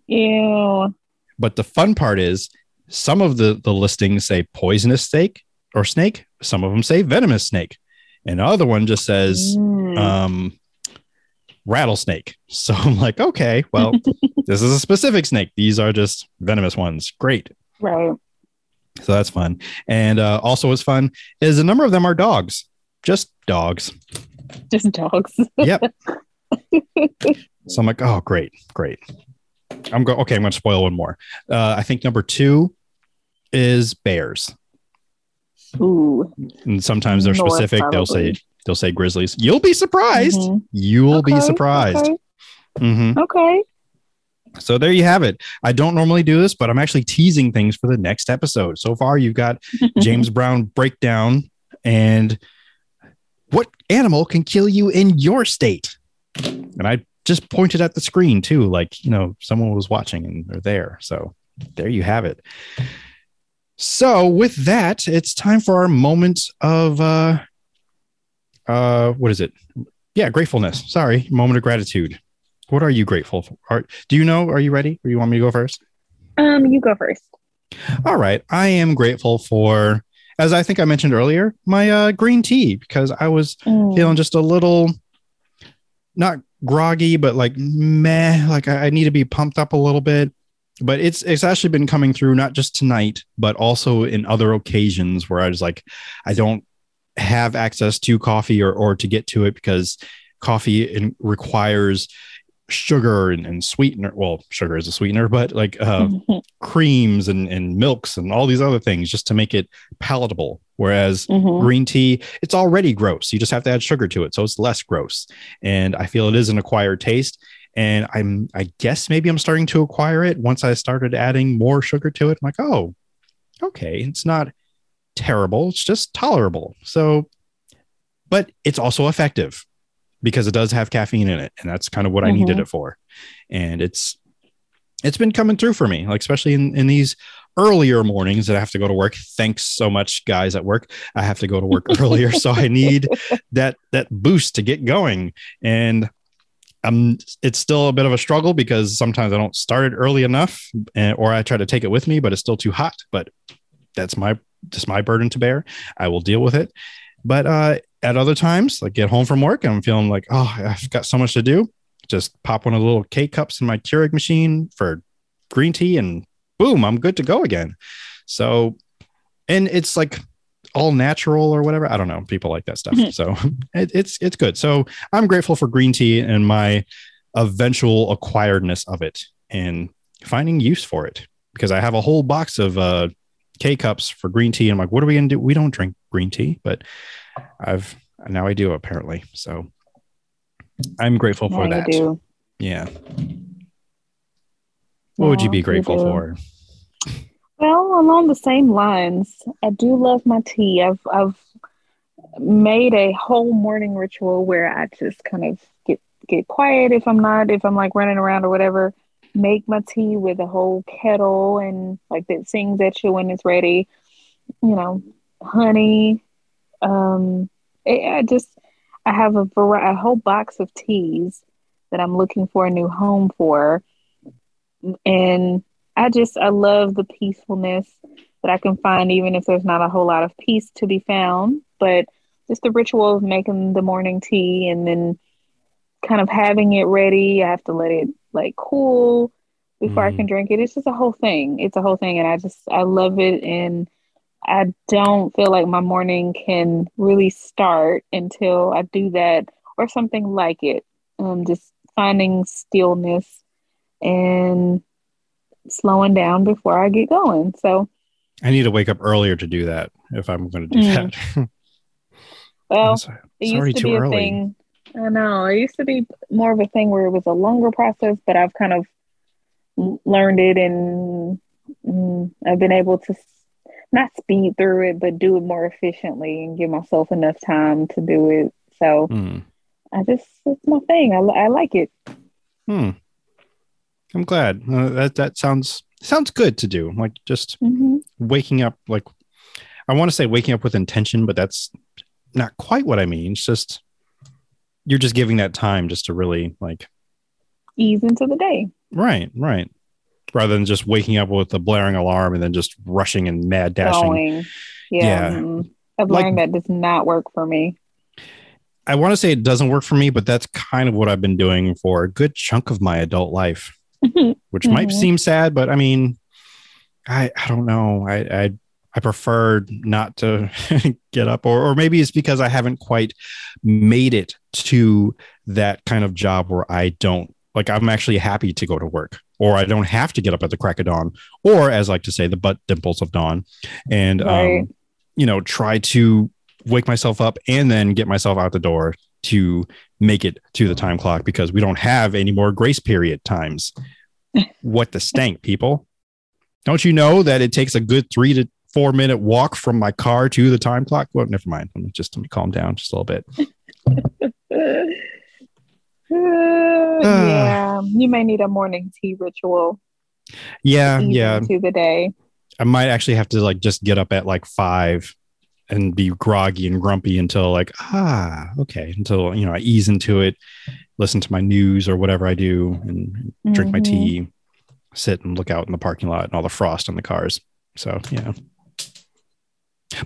Ew. But the fun part is some of the, the listings say poisonous snake or snake. Some of them say venomous snake. And the other one just says Mm. um, rattlesnake. So I'm like, okay, well, this is a specific snake. These are just venomous ones. Great. Right. So that's fun. And uh, also, what's fun is a number of them are dogs, just dogs. Just dogs. Yep. so I'm like, oh, great, great. I'm going, Okay, I'm going to spoil one more. Uh, I think number two is bears, Ooh. and sometimes they're North, specific. They'll say they'll say grizzlies. You'll be surprised. Mhm. You'll be surprised. Okay. Mhm. okay. So there you have it. I don't normally do this, but I'm actually teasing things for the next episode. So far, you've got James Brown breakdown and what animal can kill you in your state. And I just pointed at the screen too, like, you know, someone was watching and they're there. So there you have it. So with that, it's time for our moment of uh uh what is it? Yeah, gratefulness. Sorry, moment of gratitude. What are you grateful for? Are, do you know? Are you ready? Or you want me to go first? Um, you go first. All right. I am grateful for, as I think I mentioned earlier, my uh, green tea because I was Mm. feeling just a little not groggy, but like meh, like I, I need to be pumped up a little bit. But it's it's actually been coming through not just tonight, but also in other occasions where I was like, I don't have access to coffee or or to get to it because coffee in, requires sugar and, and sweetener. Well, sugar is a sweetener, but like uh, creams and, and milks and all these other things just to make it palatable. Whereas Mhm. green tea, it's already gross. You just have to add sugar to it. So it's less gross. And I feel it is an acquired taste. And I'm, I guess maybe I'm starting to acquire it once I started adding more sugar to it. I'm like, oh, okay. It's not terrible. It's just tolerable. So, but it's also effective because it does have caffeine in it. And that's kind of what I needed it for. And it's, it's been coming through for me, like especially in, in these earlier mornings that I have to go to work. Thanks so much, guys at work. I have to go to work earlier, so I need that that boost to get going. And um, it's still a bit of a struggle because sometimes I don't start it early enough, and, or I try to take it with me, but it's still too hot. But that's my just my burden to bear. I will deal with it. But uh, at other times, like get home from work, and I'm feeling like, oh, I've got so much to do. Just pop one of the little K cups in my Keurig machine for green tea, and boom, I'm good to go again. So, and it's like all natural or whatever. I don't know. People like that stuff. So it, it's it's good. So I'm grateful for green tea and my eventual acquiredness of it and finding use for it because I have a whole box of uh, K cups for green tea. And I'm like, what are we gonna do? We don't drink green tea, but I've now I do apparently. So I'm grateful for that. do. Yeah. What would you be grateful for? Well, along the same lines, I do love my tea. I've I've made a whole morning ritual where I just kind of get get quiet if I'm not if I'm like running around or whatever, make my tea with a whole kettle and like that sings at you when it's ready. You know, honey. Um, I just I have a variety, a whole box of teas that I'm looking for a new home for, and I just I love the peacefulness that I can find, even if there's not a whole lot of peace to be found. But just the ritual of making the morning tea and then kind of having it ready. I have to let it like cool before Mm. I can drink it. It's just a whole thing. It's a whole thing, and I just I love it, and I don't feel like my morning can really start until I do that or something like it. Um, just finding stillness and slowing down before I get going. So, I need to wake up earlier to do that if I'm going to do Mm. that. well, It's- it used to too be a early. thing. I know it used to be more of a thing where it was a longer process, but I've kind of learned it and mm, I've been able to not speed through it, but do it more efficiently and give myself enough time to do it. So Hmm. I just it's my thing. I, I like it. Hmm. I'm glad. Uh, that that sounds sounds good to do. Like just hmm waking up. Like I want to say waking up with intention, but that's not quite what I mean. It's just you're just giving that time just to really like Ease into the day. right, right, rather than just waking up with a blaring alarm and then just rushing and mad dashing. Yeah. Yeah. mm. I've Like- learned that does not work for me. I want to say it doesn't work for me, but that's kind of what I've been doing for a good chunk of my adult life. which might Mhm. seem sad, but I mean, I I don't know. I I I prefer not to get up, or or maybe it's because I haven't quite made it to that kind of job where I don't like. I'm actually happy to go to work, or I don't have to get up at the crack of dawn, or as I like to say, the butt dimples of dawn, and Right. um, you know, try to wake myself up and then get myself out the door to make it to the time clock because we don't have any more grace period times. what the stank, people? Don't you know that it takes a good three to four minute walk from my car to the time clock? Well, never mind. Let me just let me calm down just a little bit. Yeah, you may need a morning tea ritual. Yeah, yeah. To the day. I might actually have to like just get up at like five and be groggy and grumpy until like ah okay until you know I ease into it, listen to my news or whatever I do, and drink my Mhm. tea, sit and look out in the parking lot and all the frost on the cars. So yeah.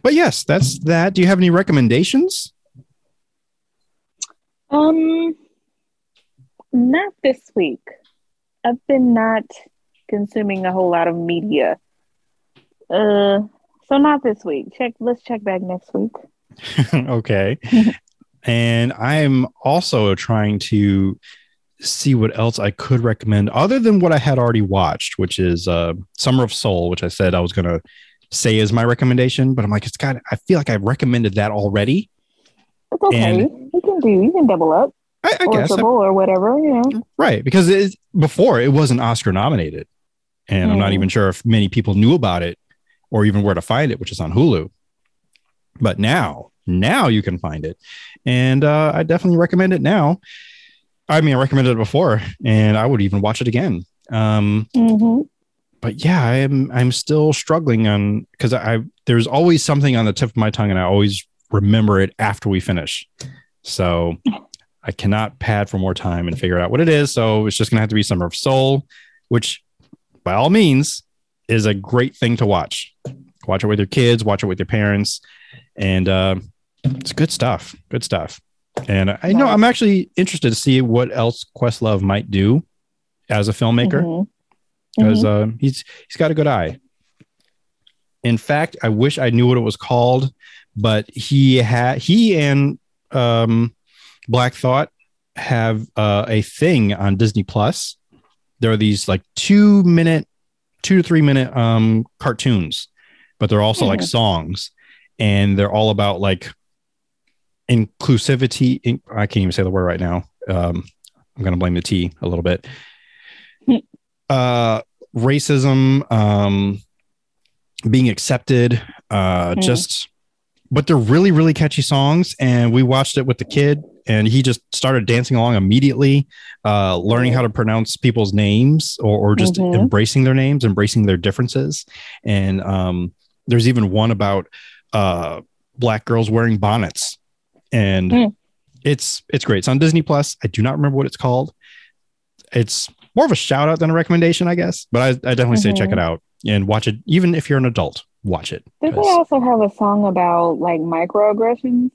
But yes, that's that. Do you have any recommendations? Um, not this week. I've been not consuming a whole lot of media. Uh, so not this week. Check. Let's check back next week. okay. and I'm also trying to see what else I could recommend other than what I had already watched, which is uh, Summer of Soul, which I said I was going to say is my recommendation, but I'm like, it's got, I feel like I've recommended that already. It's okay. And- you can do. You can double up I, I or guess. I- or whatever. You know. right. Because it, before it wasn't Oscar nominated. And I'm not Mm. even sure if many people knew about it or even where to find it, which is on Hulu. But now, now you can find it. And uh, I definitely recommend it now. I mean, I recommended it before and I would even watch it again. Um, hmm but yeah, I am I'm still struggling on because I there's always something on the tip of my tongue and I always remember it after we finish. So I cannot pad for more time and figure out what it is. So it's just gonna have to be Summer of Soul, which by all means is a great thing to watch. Watch it with your kids, watch it with your parents, and uh, it's good stuff. Good stuff. And I know I'm actually interested to see what else Questlove might do as a filmmaker Mhm. because uh, he's he's got a good eye. In fact, I wish I knew what it was called, but he had he and um, Black Thought have uh, a thing on Disney Plus. There are these like two minute, two to three minute um, cartoons, but they're also like Mhm. songs, and they're all about like inclusivity. In, I can't even say the word right now. Um, I'm gonna blame the T a little bit. uh, racism, um, being accepted, uh, Mhm. just, but they're really, really catchy songs. And we watched it with the kid, and he just started dancing along immediately, uh, learning how to pronounce people's names or, or just Mhm. embracing their names, embracing their differences. And um, there's even one about uh, black girls wearing bonnets, and Mm. it's it's great. It's on Disney Plus. I do not remember what it's called. It's more of a shout out than a recommendation, I guess. But I, I definitely say check it out and watch it. Even if you're an adult, watch it. Did they also have a song about like microaggressions?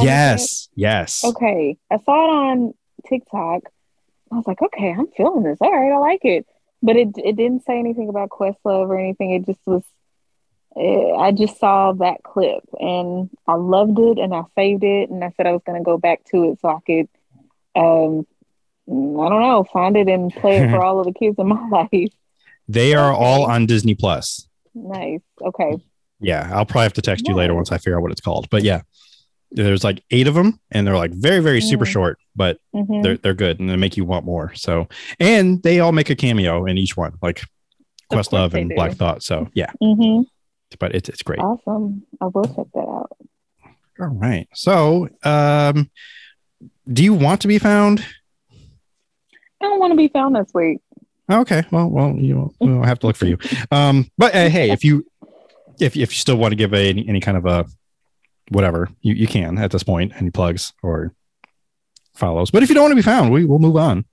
Yes, yes. Okay. I saw it on TikTok. I was like, okay, I'm feeling this. All right, I like it. But it it didn't say anything about Questlove or anything. It just was. eh, I just saw that clip and I loved it and I saved it and I said I was going to go back to it so I could, um, I don't know, find it and play it for all of the kids in my life. They are all on Disney Plus. Nice. Okay. Yeah, I'll probably have to text you later once I figure out what it's called. But yeah, there's like eight of them, and they're like very, very super Mm. short, but hmm they're they're good and they make you want more. So, and they all make a cameo in each one, like Questlove and do. Black Thought. So yeah, hmm but it's it's great. Awesome. I will check that out. All right. So, um, do you want to be found? I don't want to be found this week. Okay. Well, well, you know, we'll have to look for you. Um, but uh, hey, if you if if you still want to give a, any kind of a whatever, you, you can at this point, any plugs or follows. But if you don't want to be found, we will move on.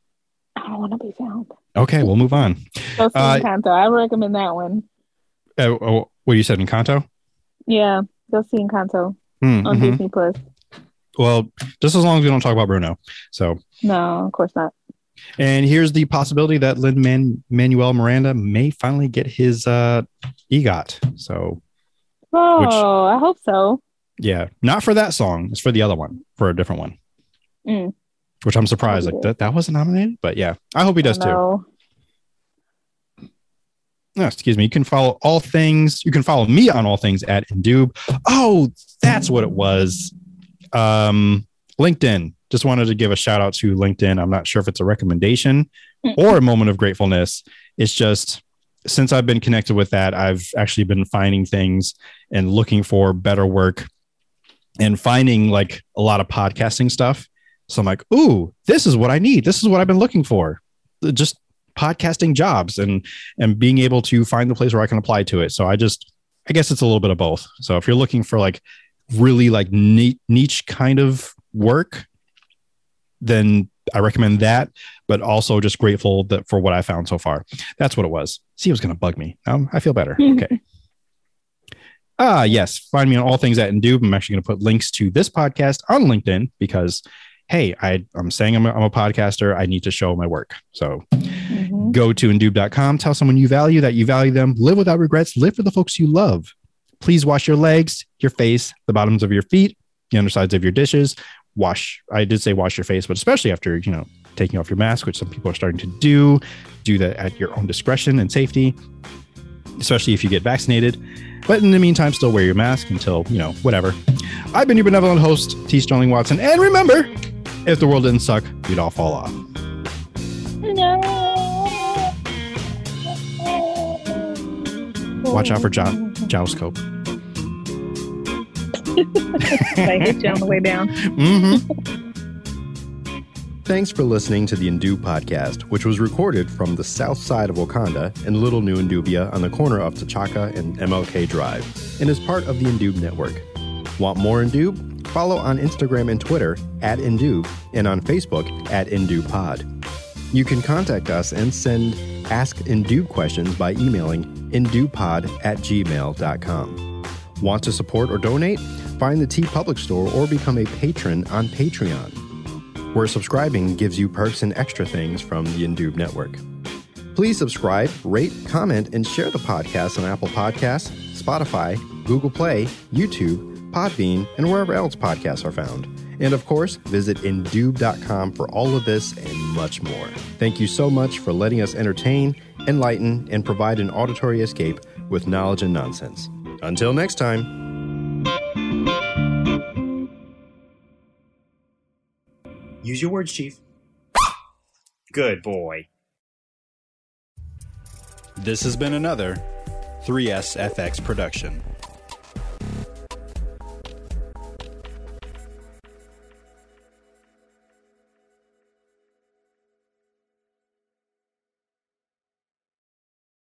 I don't want to be found. Okay, we'll move on. Uh, Encanto. I recommend that one. Uh, oh, what you said in Kanto? Yeah, go see Encanto Hmm, on mhm. Disney Plus. Well, just as long as we don't talk about Bruno. So, No, of course not. and here's the possibility that Lin Man- Manuel Miranda may finally get his uh, EGOT. So, Oh, I hope so. Yeah, not for that song. It's for the other one, for a different one. Mm. Which I'm surprised, like that that wasn't nominated. But yeah, I hope he does too. No. Excuse me. You can follow all things. You can follow me on all things at Indube. Oh, that's what it was. Um, LinkedIn. Just wanted to give a shout out to LinkedIn. I'm not sure if it's a recommendation or a moment of gratefulness. It's just since I've been connected with that, I've actually been finding things and looking for better work and finding like a lot of podcasting stuff. So I'm like, ooh, this is what I need. This is what I've been looking for. Just podcasting jobs and and being able to find the place where I can apply to it. So I just, I guess it's a little bit of both. So if you're looking for like really like niche kind of work, then I recommend that. But also just grateful that for what I found so far. That's what it was. See, it was going to bug me. Um, I feel better. Okay. Ah, yes. Find me on all things at Indube. I'm actually going to put links to this podcast on LinkedIn because, hey, I, I'm saying I'm a, I'm a podcaster. I need to show my work. So Mhm. go to indube.com tell someone you value that you value them live without regrets live for the folks you love please wash your legs your face the bottoms of your feet the undersides of your dishes wash i did say wash your face but especially after you know taking off your mask which some people are starting to do do that at your own discretion and safety especially if you get vaccinated. But in the meantime still wear your mask until you know whatever. I've been your benevolent host t. Sterling watson. And remember if the world didn't suck we'd all fall off. Watch out for jo- gyroscope I hit you on the way down. Mm-hmm. Thanks for listening to the Indu podcast, which was recorded from the south side of Wakanda in Little New Indubia on the corner of T'Chaka and MLK Drive, and is part of the Indube network. Want more Indube? Follow on Instagram and Twitter at Indube and on Facebook at IndubePod. You can contact us and send Ask Indube questions by emailing indubepod at gmail.com. Want to support or donate? Find the T Public Store or become a patron on Patreon, where subscribing gives you perks and extra things from the Indube Network. Please subscribe, rate, comment, and share the podcast on Apple Podcasts, Spotify, Google Play, YouTube, Podbean, and wherever else podcasts are found. And of course, visit Indube.com for all of this and much more. Thank you so much for letting us entertain, enlighten, and provide an auditory escape with knowledge and nonsense. Until next time. Use your words, Chief. Good boy. This has been another 3SFX production.